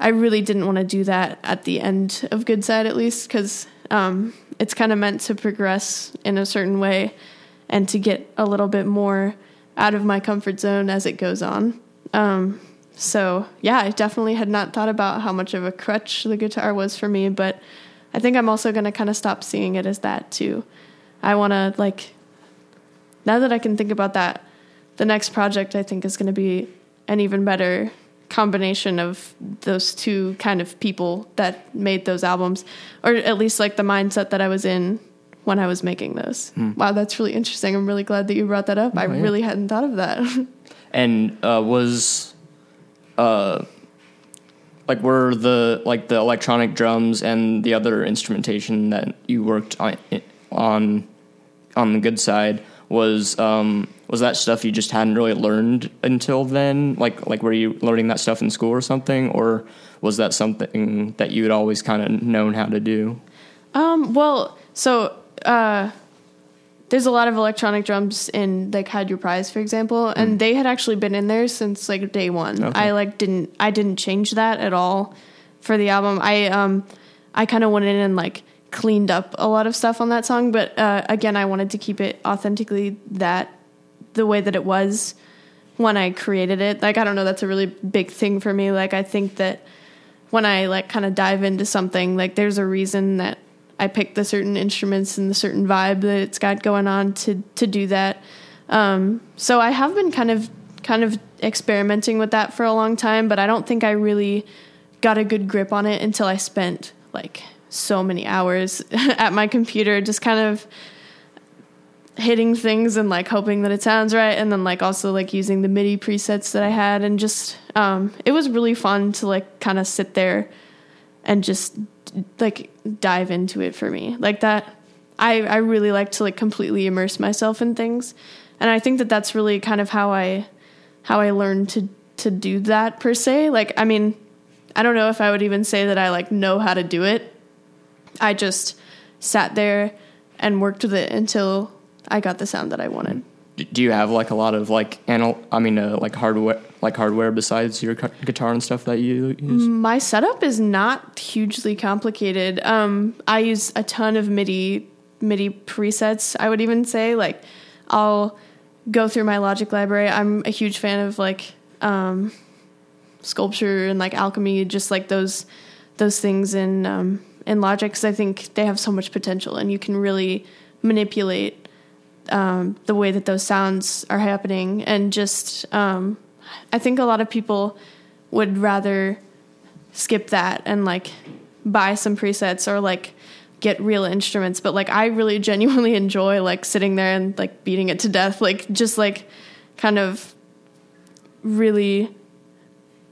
I really didn't want to do that at the end of Good Side at least cuz um it's kind of meant to progress in a certain way and to get a little bit more out of my comfort zone as it goes on. Um, so yeah, I definitely had not thought about how much of a crutch the guitar was for me, but I think I'm also going to kind of stop seeing it as that too. I want to like now that I can think about that, the next project I think is going to be an even better combination of those two kind of people that made those albums, or at least like the mindset that I was in when I was making those. Wow, that's really interesting. I'm really glad that you brought that up. I Oh, yeah. really hadn't thought of that. *laughs* and uh, was uh like were the like the electronic drums and the other instrumentation that you worked on on on the good side was um was that stuff you just hadn't really learned until then like like were you learning that stuff in school or something or was that something that you had always kind of known how to do Um, well, so uh, there's a lot of electronic drums in like Had Your Prize, for example, and they had actually been in there since like day one. Okay. I like didn't I didn't change that at all for the album. I um I kind of went in and like cleaned up a lot of stuff on that song, but uh, again, I wanted to keep it authentically that the way that it was when I created it. Like I don't know, that's a really big thing for me. Like I think that when I like kind of dive into something, like there's a reason that I picked the certain instruments and the certain vibe that it's got going on to to do that. Um, so I have been kind of kind of experimenting with that for a long time, but I don't think I really got a good grip on it until I spent like so many hours *laughs* at my computer just kind of hitting things and like hoping that it sounds right and then like also like using the MIDI presets that I had and just um it was really fun to like kind of sit there and just like dive into it for me. Like that I I really like to like completely immerse myself in things. And I think that that's really kind of how I how I learned to to do that per se. Like I mean, I don't know if I would even say that I like know how to do it. I just sat there and worked with it until I got the sound that I wanted. Do you have like a lot of like anal i mean uh, like hardware like hardware besides your gu- guitar and stuff that you use My setup is not hugely complicated. Um, I use a ton of MIDI MIDI presets. I would even say like I'll go through my Logic library. I'm a huge fan of like um, sculpture and like alchemy, just like those those things in um, in Logic because I think they have so much potential and you can really manipulate um, the way that those sounds are happening. And just um, I think a lot of people would rather skip that and like buy some presets or like get real instruments. But like I really *laughs* genuinely enjoy like sitting there and like beating it to death. Like just like kind of really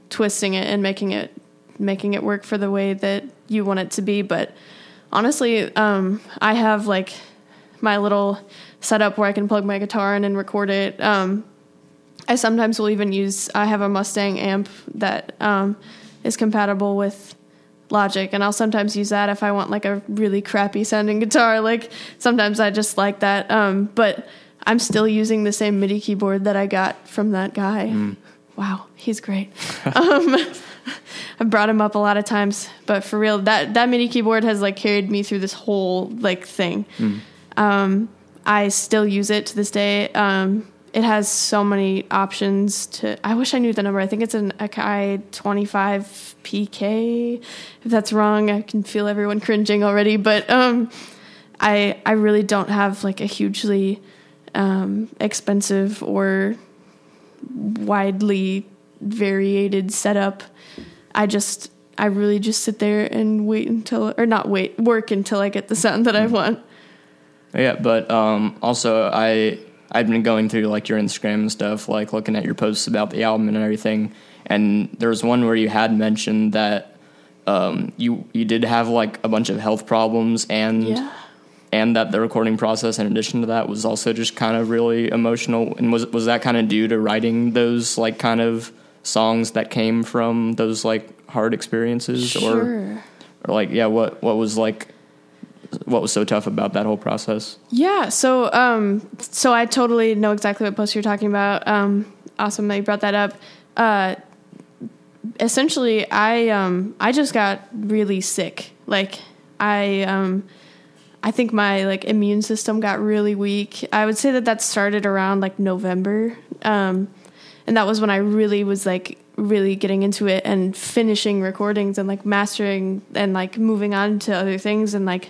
twisting it and making it making it work for the way that you want it to be. But honestly, um, I have like my little setup where I can plug my guitar in and record it. Um, I sometimes will even use. I have a Mustang amp that um, is compatible with Logic, and I'll sometimes use that if I want like a really crappy sounding guitar. *laughs* Like sometimes I just like that. Um, but I'm still using the same MIDI keyboard that I got from that guy. Mm. Wow, he's great. *laughs* *laughs* I've brought him up a lot of times, but for real, that that MIDI keyboard has like carried me through this whole like thing. Mm. Um, I still use it to this day. Um, it has so many options to. I wish I knew the number. I think it's an Akai 25 PK. If that's wrong, I can feel everyone cringing already. But um, I I really don't have like a hugely um, expensive or widely variated setup. I just I really just sit there and wait until or not wait work until I get the sound that I mm-hmm. want. Yeah, but um, also I I've been going through like your Instagram and stuff, like looking at your posts about the album and everything. And there was one where you had mentioned that um, you you did have like a bunch of health problems and yeah. and that the recording process in addition to that was also just kind of really emotional and was was that kind of due to writing those like kind of songs that came from those like hard experiences sure. or or like yeah what what was like what was so tough about that whole process? Yeah, so um, so I totally know exactly what post you're talking about. Um, awesome that you brought that up. Uh, essentially, I um, I just got really sick. Like I um, I think my like immune system got really weak. I would say that that started around like November, um, and that was when I really was like really getting into it and finishing recordings and like mastering and like moving on to other things and like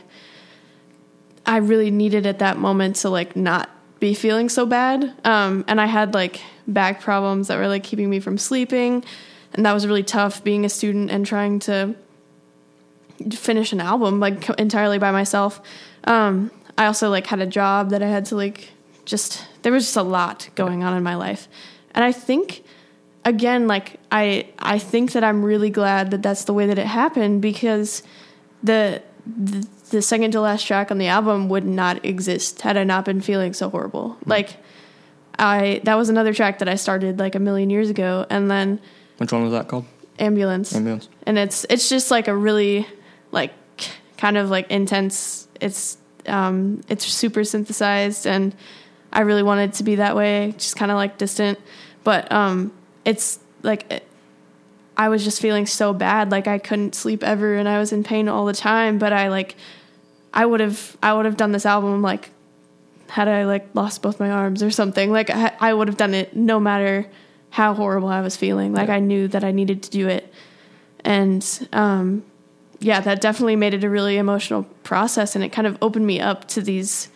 I really needed at that moment to like not be feeling so bad. Um, and I had like back problems that were like keeping me from sleeping, and that was really tough being a student and trying to finish an album like entirely by myself. Um, I also like had a job that I had to like just there was just a lot going on in my life, and I think again like I I think that I'm really glad that that's the way that it happened because the the, the second to last track on the album would not exist had I not been feeling so horrible. Mm-hmm. Like I that was another track that I started like a million years ago and then Which one was that called? Ambulance. Ambulance. And it's it's just like a really like kind of like intense it's um it's super synthesized and I really wanted to be that way, just kind of like distant. But um it's like I was just feeling so bad, like I couldn't sleep ever, and I was in pain all the time. But I like, I would have, I would have done this album like, had I like lost both my arms or something. Like I, I would have done it no matter how horrible I was feeling. Like yeah. I knew that I needed to do it, and um, yeah, that definitely made it a really emotional process, and it kind of opened me up to these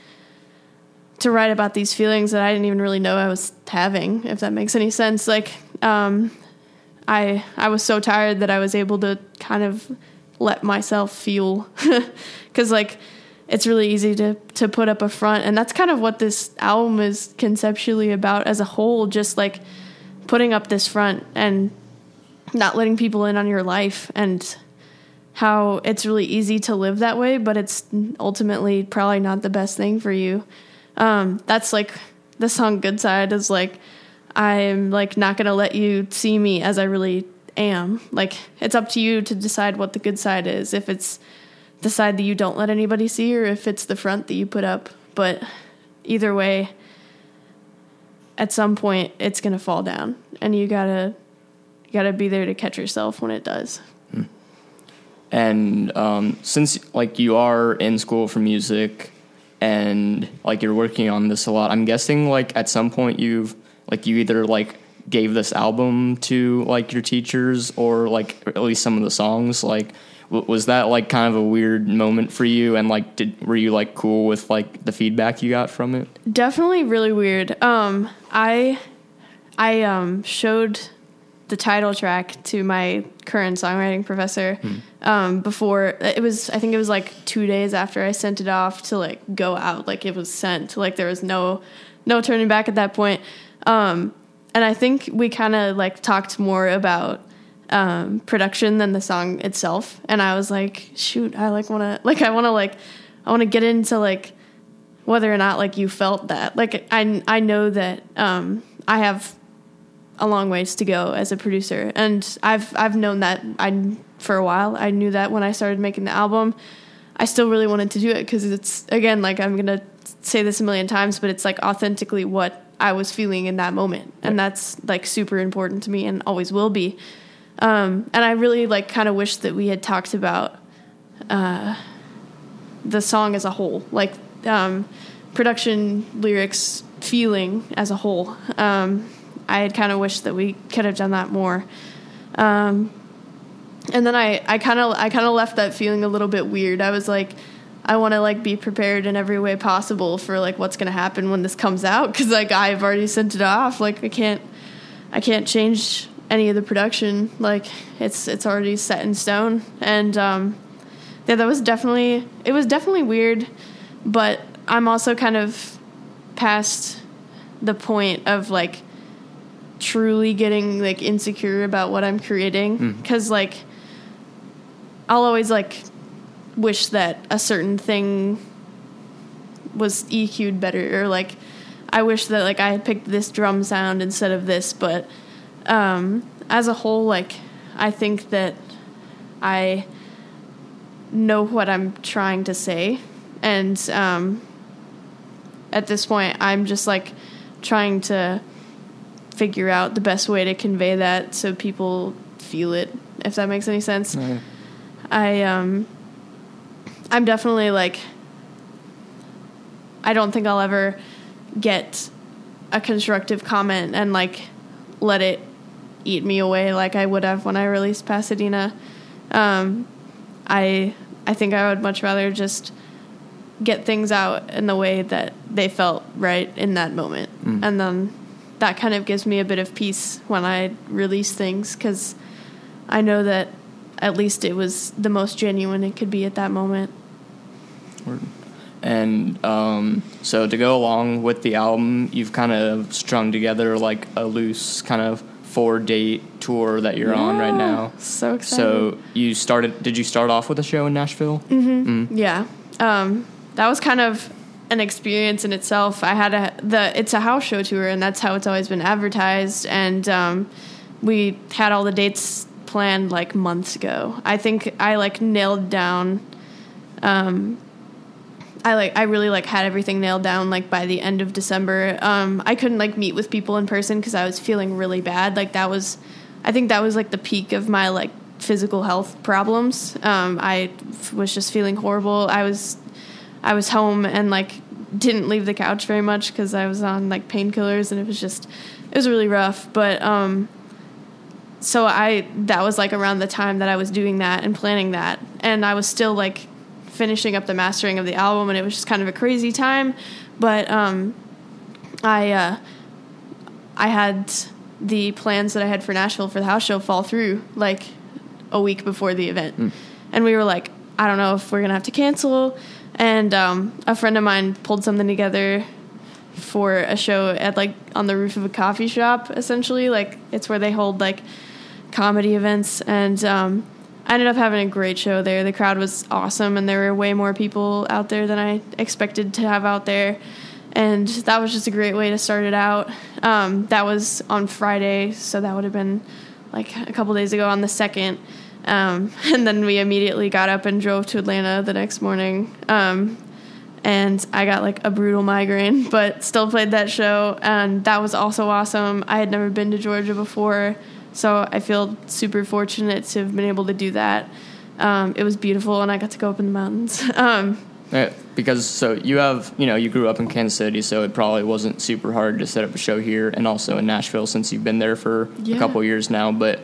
to write about these feelings that I didn't even really know I was having, if that makes any sense. Like, um, I I was so tired that I was able to kind of let myself feel. *laughs* Because like it's really easy to to put up a front. And that's kind of what this album is conceptually about as a whole just like putting up this front and not letting people in on your life and how it's really easy to live that way but it's ultimately probably not the best thing for you um, that's like the song good side is like I'm like not to let you see me as I really am. Like it's up to you to decide what the good side is. If it's the side that you don't let anybody see or if it's the front that you put up. But either way, at some point it's to fall down and you got to you got to be there to catch yourself when it does. Hmm. And um, since like you are in school for music and like you're working on this a lot, I'm guessing like at some point you've like you either like gave this album to like your teachers or like at least some of the songs. Like w- was that like kind of a weird moment for you? And like did were you like cool with like the feedback you got from it? Definitely really weird. Um i i um showed the title track to my current songwriting professor hmm. um, before it was i think it was like two days after i sent it off to like go out like it was sent like there was no no turning back at that point um, and I think we kind of like talked more about um, production than the song itself. And I was like, shoot, I like want to *laughs* like I want to like I want to get into like whether or not like you felt that. Like I I know that um, I have a long ways to go as a producer, and I've I've known that I for a while. I knew that when I started making the album. I still really wanted to do it because it's again like I'm gonna say this a million times, but it's like authentically what I was feeling in that moment, and that's like super important to me and always will be. Um, and I really like kind of wish that we had talked about uh, the song as a whole, like um, production, lyrics, feeling as a whole. Um, I had kind of wished that we could have done that more. Um, and then I, I kind of I kind of left that feeling a little bit weird. I was like, I want to like be prepared in every way possible for like what's gonna happen when this comes out because like I've already sent it off. Like I can't I can't change any of the production. Like it's it's already set in stone. And um, yeah, that was definitely it was definitely weird, but I'm also kind of past the point of like truly getting like insecure about what I'm creating. Because like I'll always like wish that a certain thing was EQ'd better or like I wish that like I had picked this drum sound instead of this but um as a whole like I think that I know what I'm trying to say. And um at this point I'm just like trying to figure out the best way to convey that so people feel it if that makes any sense. Yeah. I um I'm definitely like I don't think I'll ever get a constructive comment and like let it eat me away like I would have when I released Pasadena. Um I I think I would much rather just get things out in the way that they felt right in that moment. And then that kind of gives me a bit of peace when I release things cuz I know that at least it was the most genuine it could be at that moment. And um, so to go along with the album, you've kind of strung together like a loose kind of four date tour that you're on right now. So excited. So you started? Did you start off with a show in Nashville? Yeah. Um, that was kind of an experience in itself. I had a the it's a house show tour and that's how it's always been advertised and um, we had all the dates planned like months ago. I think I like nailed down um, I like I really like had everything nailed down like by the end of December. Um, I couldn't like meet with people in person because I was feeling really bad. Like that was, I think that was like the peak of my like physical health problems. Um, I was just feeling horrible. I was, I was home and like didn't leave the couch very much because I was on like painkillers and it was just, it was really rough. But um, so I that was like around the time that I was doing that and planning that, and I was still like finishing up the mastering of the album, and it was just kind of a crazy time. But um, I uh, I had the plans that I had for Nashville for the house show fall through like a week before the event, and we were like, I don't know if we're gonna have to cancel. And um, a friend of mine pulled something together for a show at like on the roof of a coffee shop essentially. Like it's where they hold like comedy events. And um, i ended up having a great show there. The crowd was awesome and there were way more people out there than i expected to have out there. And that was just a great way to start it out. Um, that was on friday so that would have been like a couple days ago on the second um, *laughs* and then we immediately got up and drove to atlanta the next morning um, and I got like a brutal migraine, *laughs* but still played that show, and that was also awesome. I had never been to Georgia before, so I feel super fortunate to have been able to do that. Um, it was beautiful, and I got to go up in the mountains. *laughs* Um, Yeah, because so you have you know you grew up in Kansas City, so it probably wasn't super hard to set up a show here, and also in Nashville since you've been there for Yeah. a couple years now. But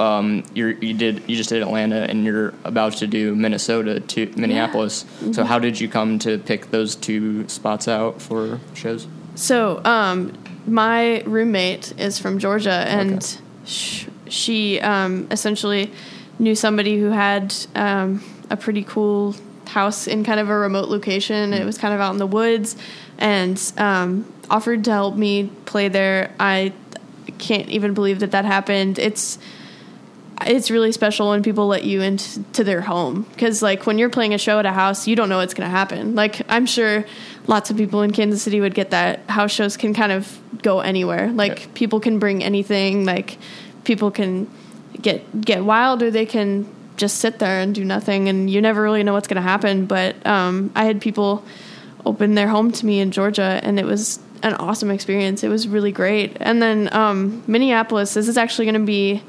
um, you're you did you just did Atlanta, and you're about to do Minnesota to Minneapolis. Mm-hmm. So how did you come to pick those two spots out for shows? So, um, my roommate is from Georgia, and Okay. sh- she um, essentially knew somebody who had um, a pretty cool house in kind of a remote location. It was kind of out in the woods, and um, offered to help me play there. I can't even believe that that happened. It's it's really special when people let you into their home. Because like when you're playing a show at a house you don't know what's going to happen. Like i'm sure lots of people in kansas city would get that. House shows can kind of go anywhere. Like Yeah. people can bring anything. Like people can get get wild or they can just sit there and do nothing and you never really know what's going to happen. But um, i had people open their home to me in georgia and it was an awesome experience. It was really great. And then um, minneapolis this is actually going to be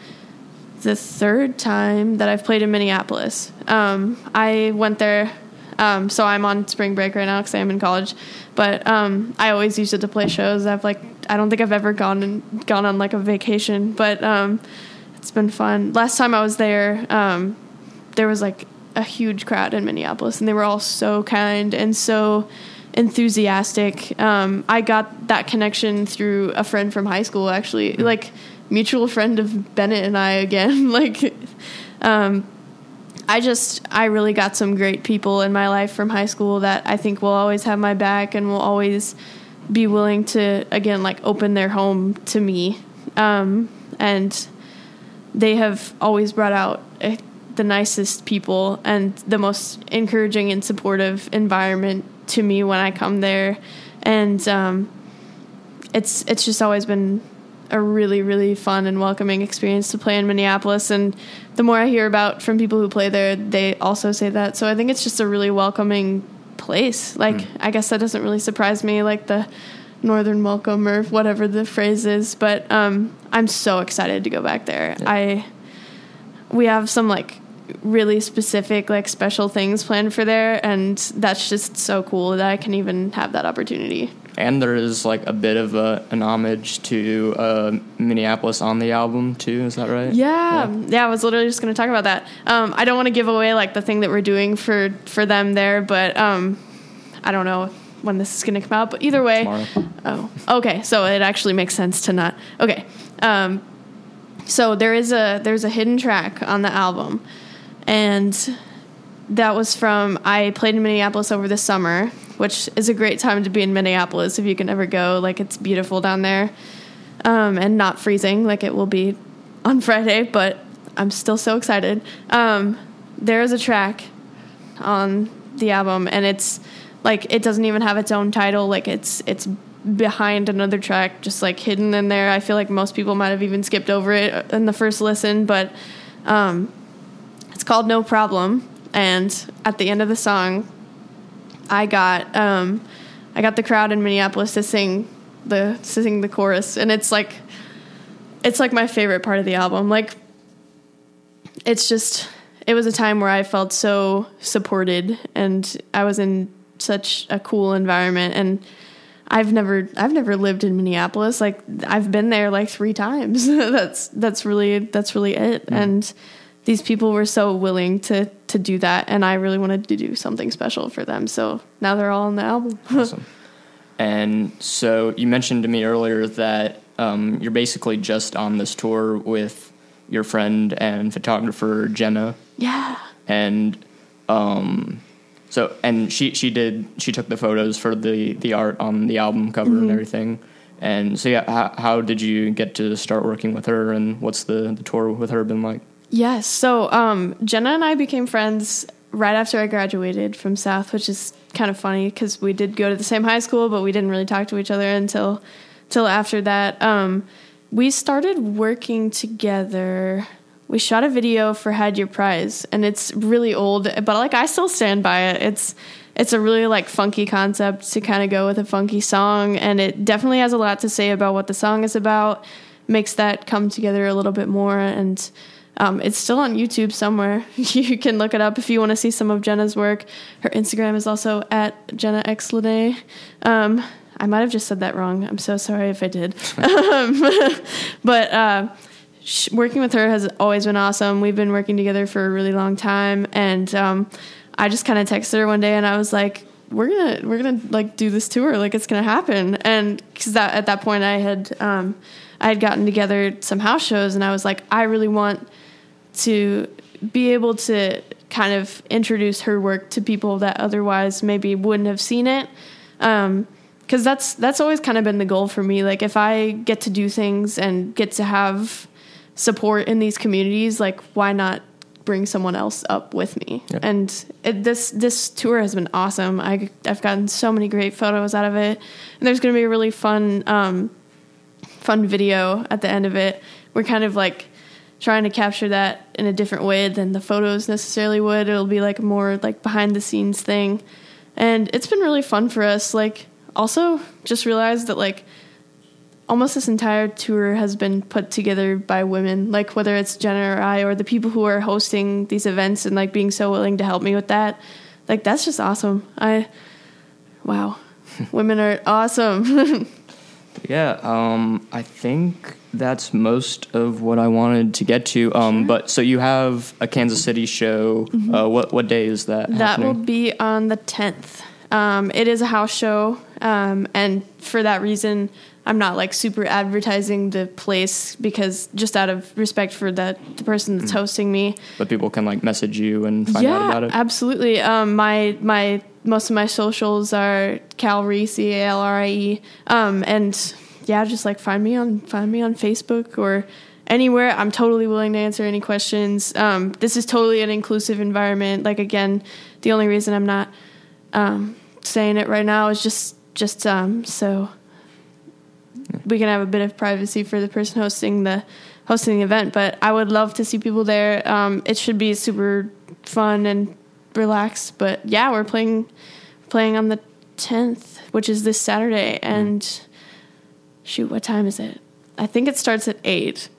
the third time that I've played in Minneapolis. Um, I went there, um, so I'm on spring break right now because I'm in college. But um, I always used it to play shows. I've like I don't think I've ever gone and gone on like a vacation, but um, it's been fun. Last time I was there, um, there was like a huge crowd in Minneapolis, and they were all so kind and so enthusiastic. Um, I got that connection through a friend from high school, actually, like mutual friend of Bennett and I again. *laughs* like, um, I just I really got some great people in my life from high school that I think will always have my back and will always be willing to again like open their home to me. Um, and they have always brought out eh, the nicest people and the most encouraging and supportive environment to me when I come there, and um, it's it's just always been a really really fun and welcoming experience to play in Minneapolis. And the more I hear about from people who play there, they also say that. So I think it's just a really welcoming place. Like I guess that doesn't really surprise me, like the northern welcome or whatever the phrase is. But um, I'm so excited to go back there. I we have some like really specific like special things planned for there and that's just so cool that I can even have that opportunity. And there is like a bit of a, an homage to uh, Minneapolis on the album too. Is that right? Yeah, yeah. I was literally just going to talk about that. Um, I don't want to give away like the thing that we're doing for for them there, but um, I don't know when this is going to come out. But either way, Tomorrow. oh, okay. So it actually makes sense to not. Okay, um, so there is a there's a hidden track on the album, and that was from I played in Minneapolis over the summer, which is a great time to be in Minneapolis if you can ever go. Like it's beautiful down there, um, and not freezing like it will be on *laughs* Friday. But I'm still so excited. Um, there is a track on the album, and it's like it doesn't even have its own title. Like it's it's behind another track, just like hidden in there. I feel like most people might have even skipped over it in the first listen, but um, it's called No Problem. And at the end of the song, I got um, I got the crowd in Minneapolis to sing the to sing the chorus, and it's like it's like my favorite part of the album. Like it's just it was a time where I felt so supported, and I was in such a cool environment, and I've never I've never lived in Minneapolis. Like I've been there like three times. *laughs* that's that's really that's really it. And these people were so willing to to do that, and I really wanted to do something special for them. So now they're all on the album. *laughs* Awesome. And so you mentioned to me earlier that um, you're basically just on this tour with your friend and photographer Jenna, yeah. and um, so and she she did she took the photos for the the art on the album cover and everything. And so yeah, how, how did you get to start working with her, and what's the, the tour with her been like? Yes. So um, Jenna and I became friends right after I graduated from South, which is kind of funny because we did go to the same high school, but we didn't really talk to each other until till after that. Um, we started working together. We shot a video for "Had Your Prize," and it's really old, but like I still stand by it. It's it's a really like funky concept to kind of go with a funky song, and it definitely has a lot to say about what the song is about. Makes that come together a little bit more, and um, it's still on YouTube somewhere. *laughs* you can look it up if you want to see some of Jenna's work. Her Instagram is also at Jenna X Lene. Um, I might have just said that wrong. I'm so sorry if I did. *laughs* um, *laughs* but uh, sh- working with her has always been awesome. We've been working together for a really long time, and um, I just kind of texted her one day, and I was like, "We're gonna, we're gonna like do this tour. Like it's gonna happen." And because that at that point, I had, um, I had gotten together some house shows, and I was like, I really want to be able to kind of introduce her work to people that otherwise maybe wouldn't have seen it. Um, because that's that's always kind of been the goal for me. Like if I get to do things and get to have support in these communities, like why not bring someone else up with me? Yeah. And it, this this tour has been awesome. I I've gotten so many great photos out of it, and there's going to be a really fun um, fun video at the end of it. We're kind of like trying to capture that in a different way than the photos necessarily would. It'll be like a more like behind the scenes thing. And it's been really fun for us. Like also just realized that like almost this entire tour has been put together by women, like whether it's Jenna or I or the people who are hosting these events and like being so willing to help me with that. Like that's just awesome. I wow. *laughs* women are awesome. *laughs* Yeah, um, I think that's most of what I wanted to get to. Um, But so you have a Kansas City show. Uh, what what day is that? Mm-hmm. That will be on the 10th. Um, it is a house show, um, and for that reason, I'm not like super advertising the place because just out of respect for that the person that's hosting me. but people can like message you and find out about it. absolutely. Um, my my most of my socials are Calrie C A L R I E, um, and yeah, just like find me on find me on Facebook or anywhere. I'm totally willing to answer any questions. Um, this is totally an inclusive environment. Like again, the only reason I'm not um, saying it right now is just just um, so we can have a bit of privacy for the person hosting the hosting the event. But I would love to see people there. Um, it should be super fun and relaxed. But yeah, we're playing playing on the tenth, which is this Saturday. And shoot, what time is it? I think it starts at eight.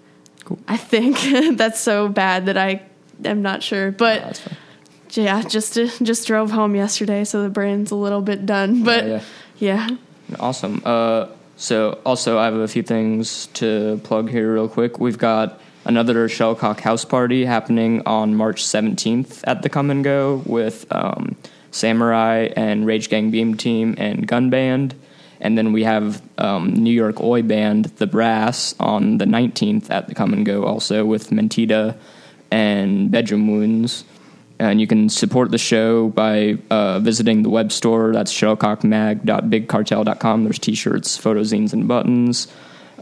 Cool. I think *laughs* that's so bad that I am not sure. But that's yeah, just just drove home yesterday, so the brain's a little bit done. But yeah. yeah. Awesome. Uh, so also I have a few things to plug here real quick. We've got another Shuttlecock house party happening on March 17th at the Come and Go with um, Samurai and Rage Gang Beam Team and Gun Band. And then we have um, New York Oi Band, The Brass, on the 19th at the Come and Go also with Mentita and Bedroom Wounds. And you can support the show by uh, visiting the web store. That's shuttlecockmag.bigcartel.com. There's t-shirts, photozines, and buttons.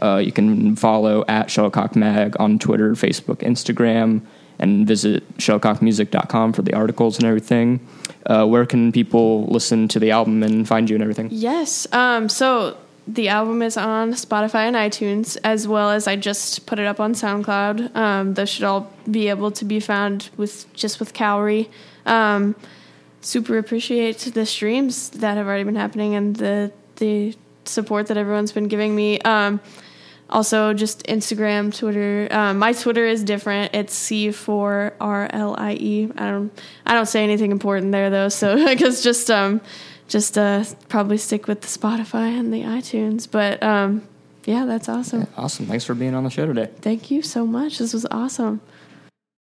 Uh, you can follow at shuttlecockmag on Twitter, Facebook, Instagram, and visit shuttlecockmusic.com for the articles and everything. Uh, where can people listen to the album and find you and everything? Yes. Um, so the album is on Spotify and iTunes, as well as I just put it up on SoundCloud. Um, those should all be able to be found with just with Calrie. Um, super appreciate the streams that have already been happening and the the support that everyone's been giving me. Um, also, just Instagram, Twitter. Um, my Twitter is different. It's C four R L I E. I don't. I don't say anything important there though. So *laughs* I guess just um, just uh, probably stick with the Spotify and the iTunes. But um, yeah, that's awesome. Awesome. Thanks for being on the show today. Thank you so much. This was awesome.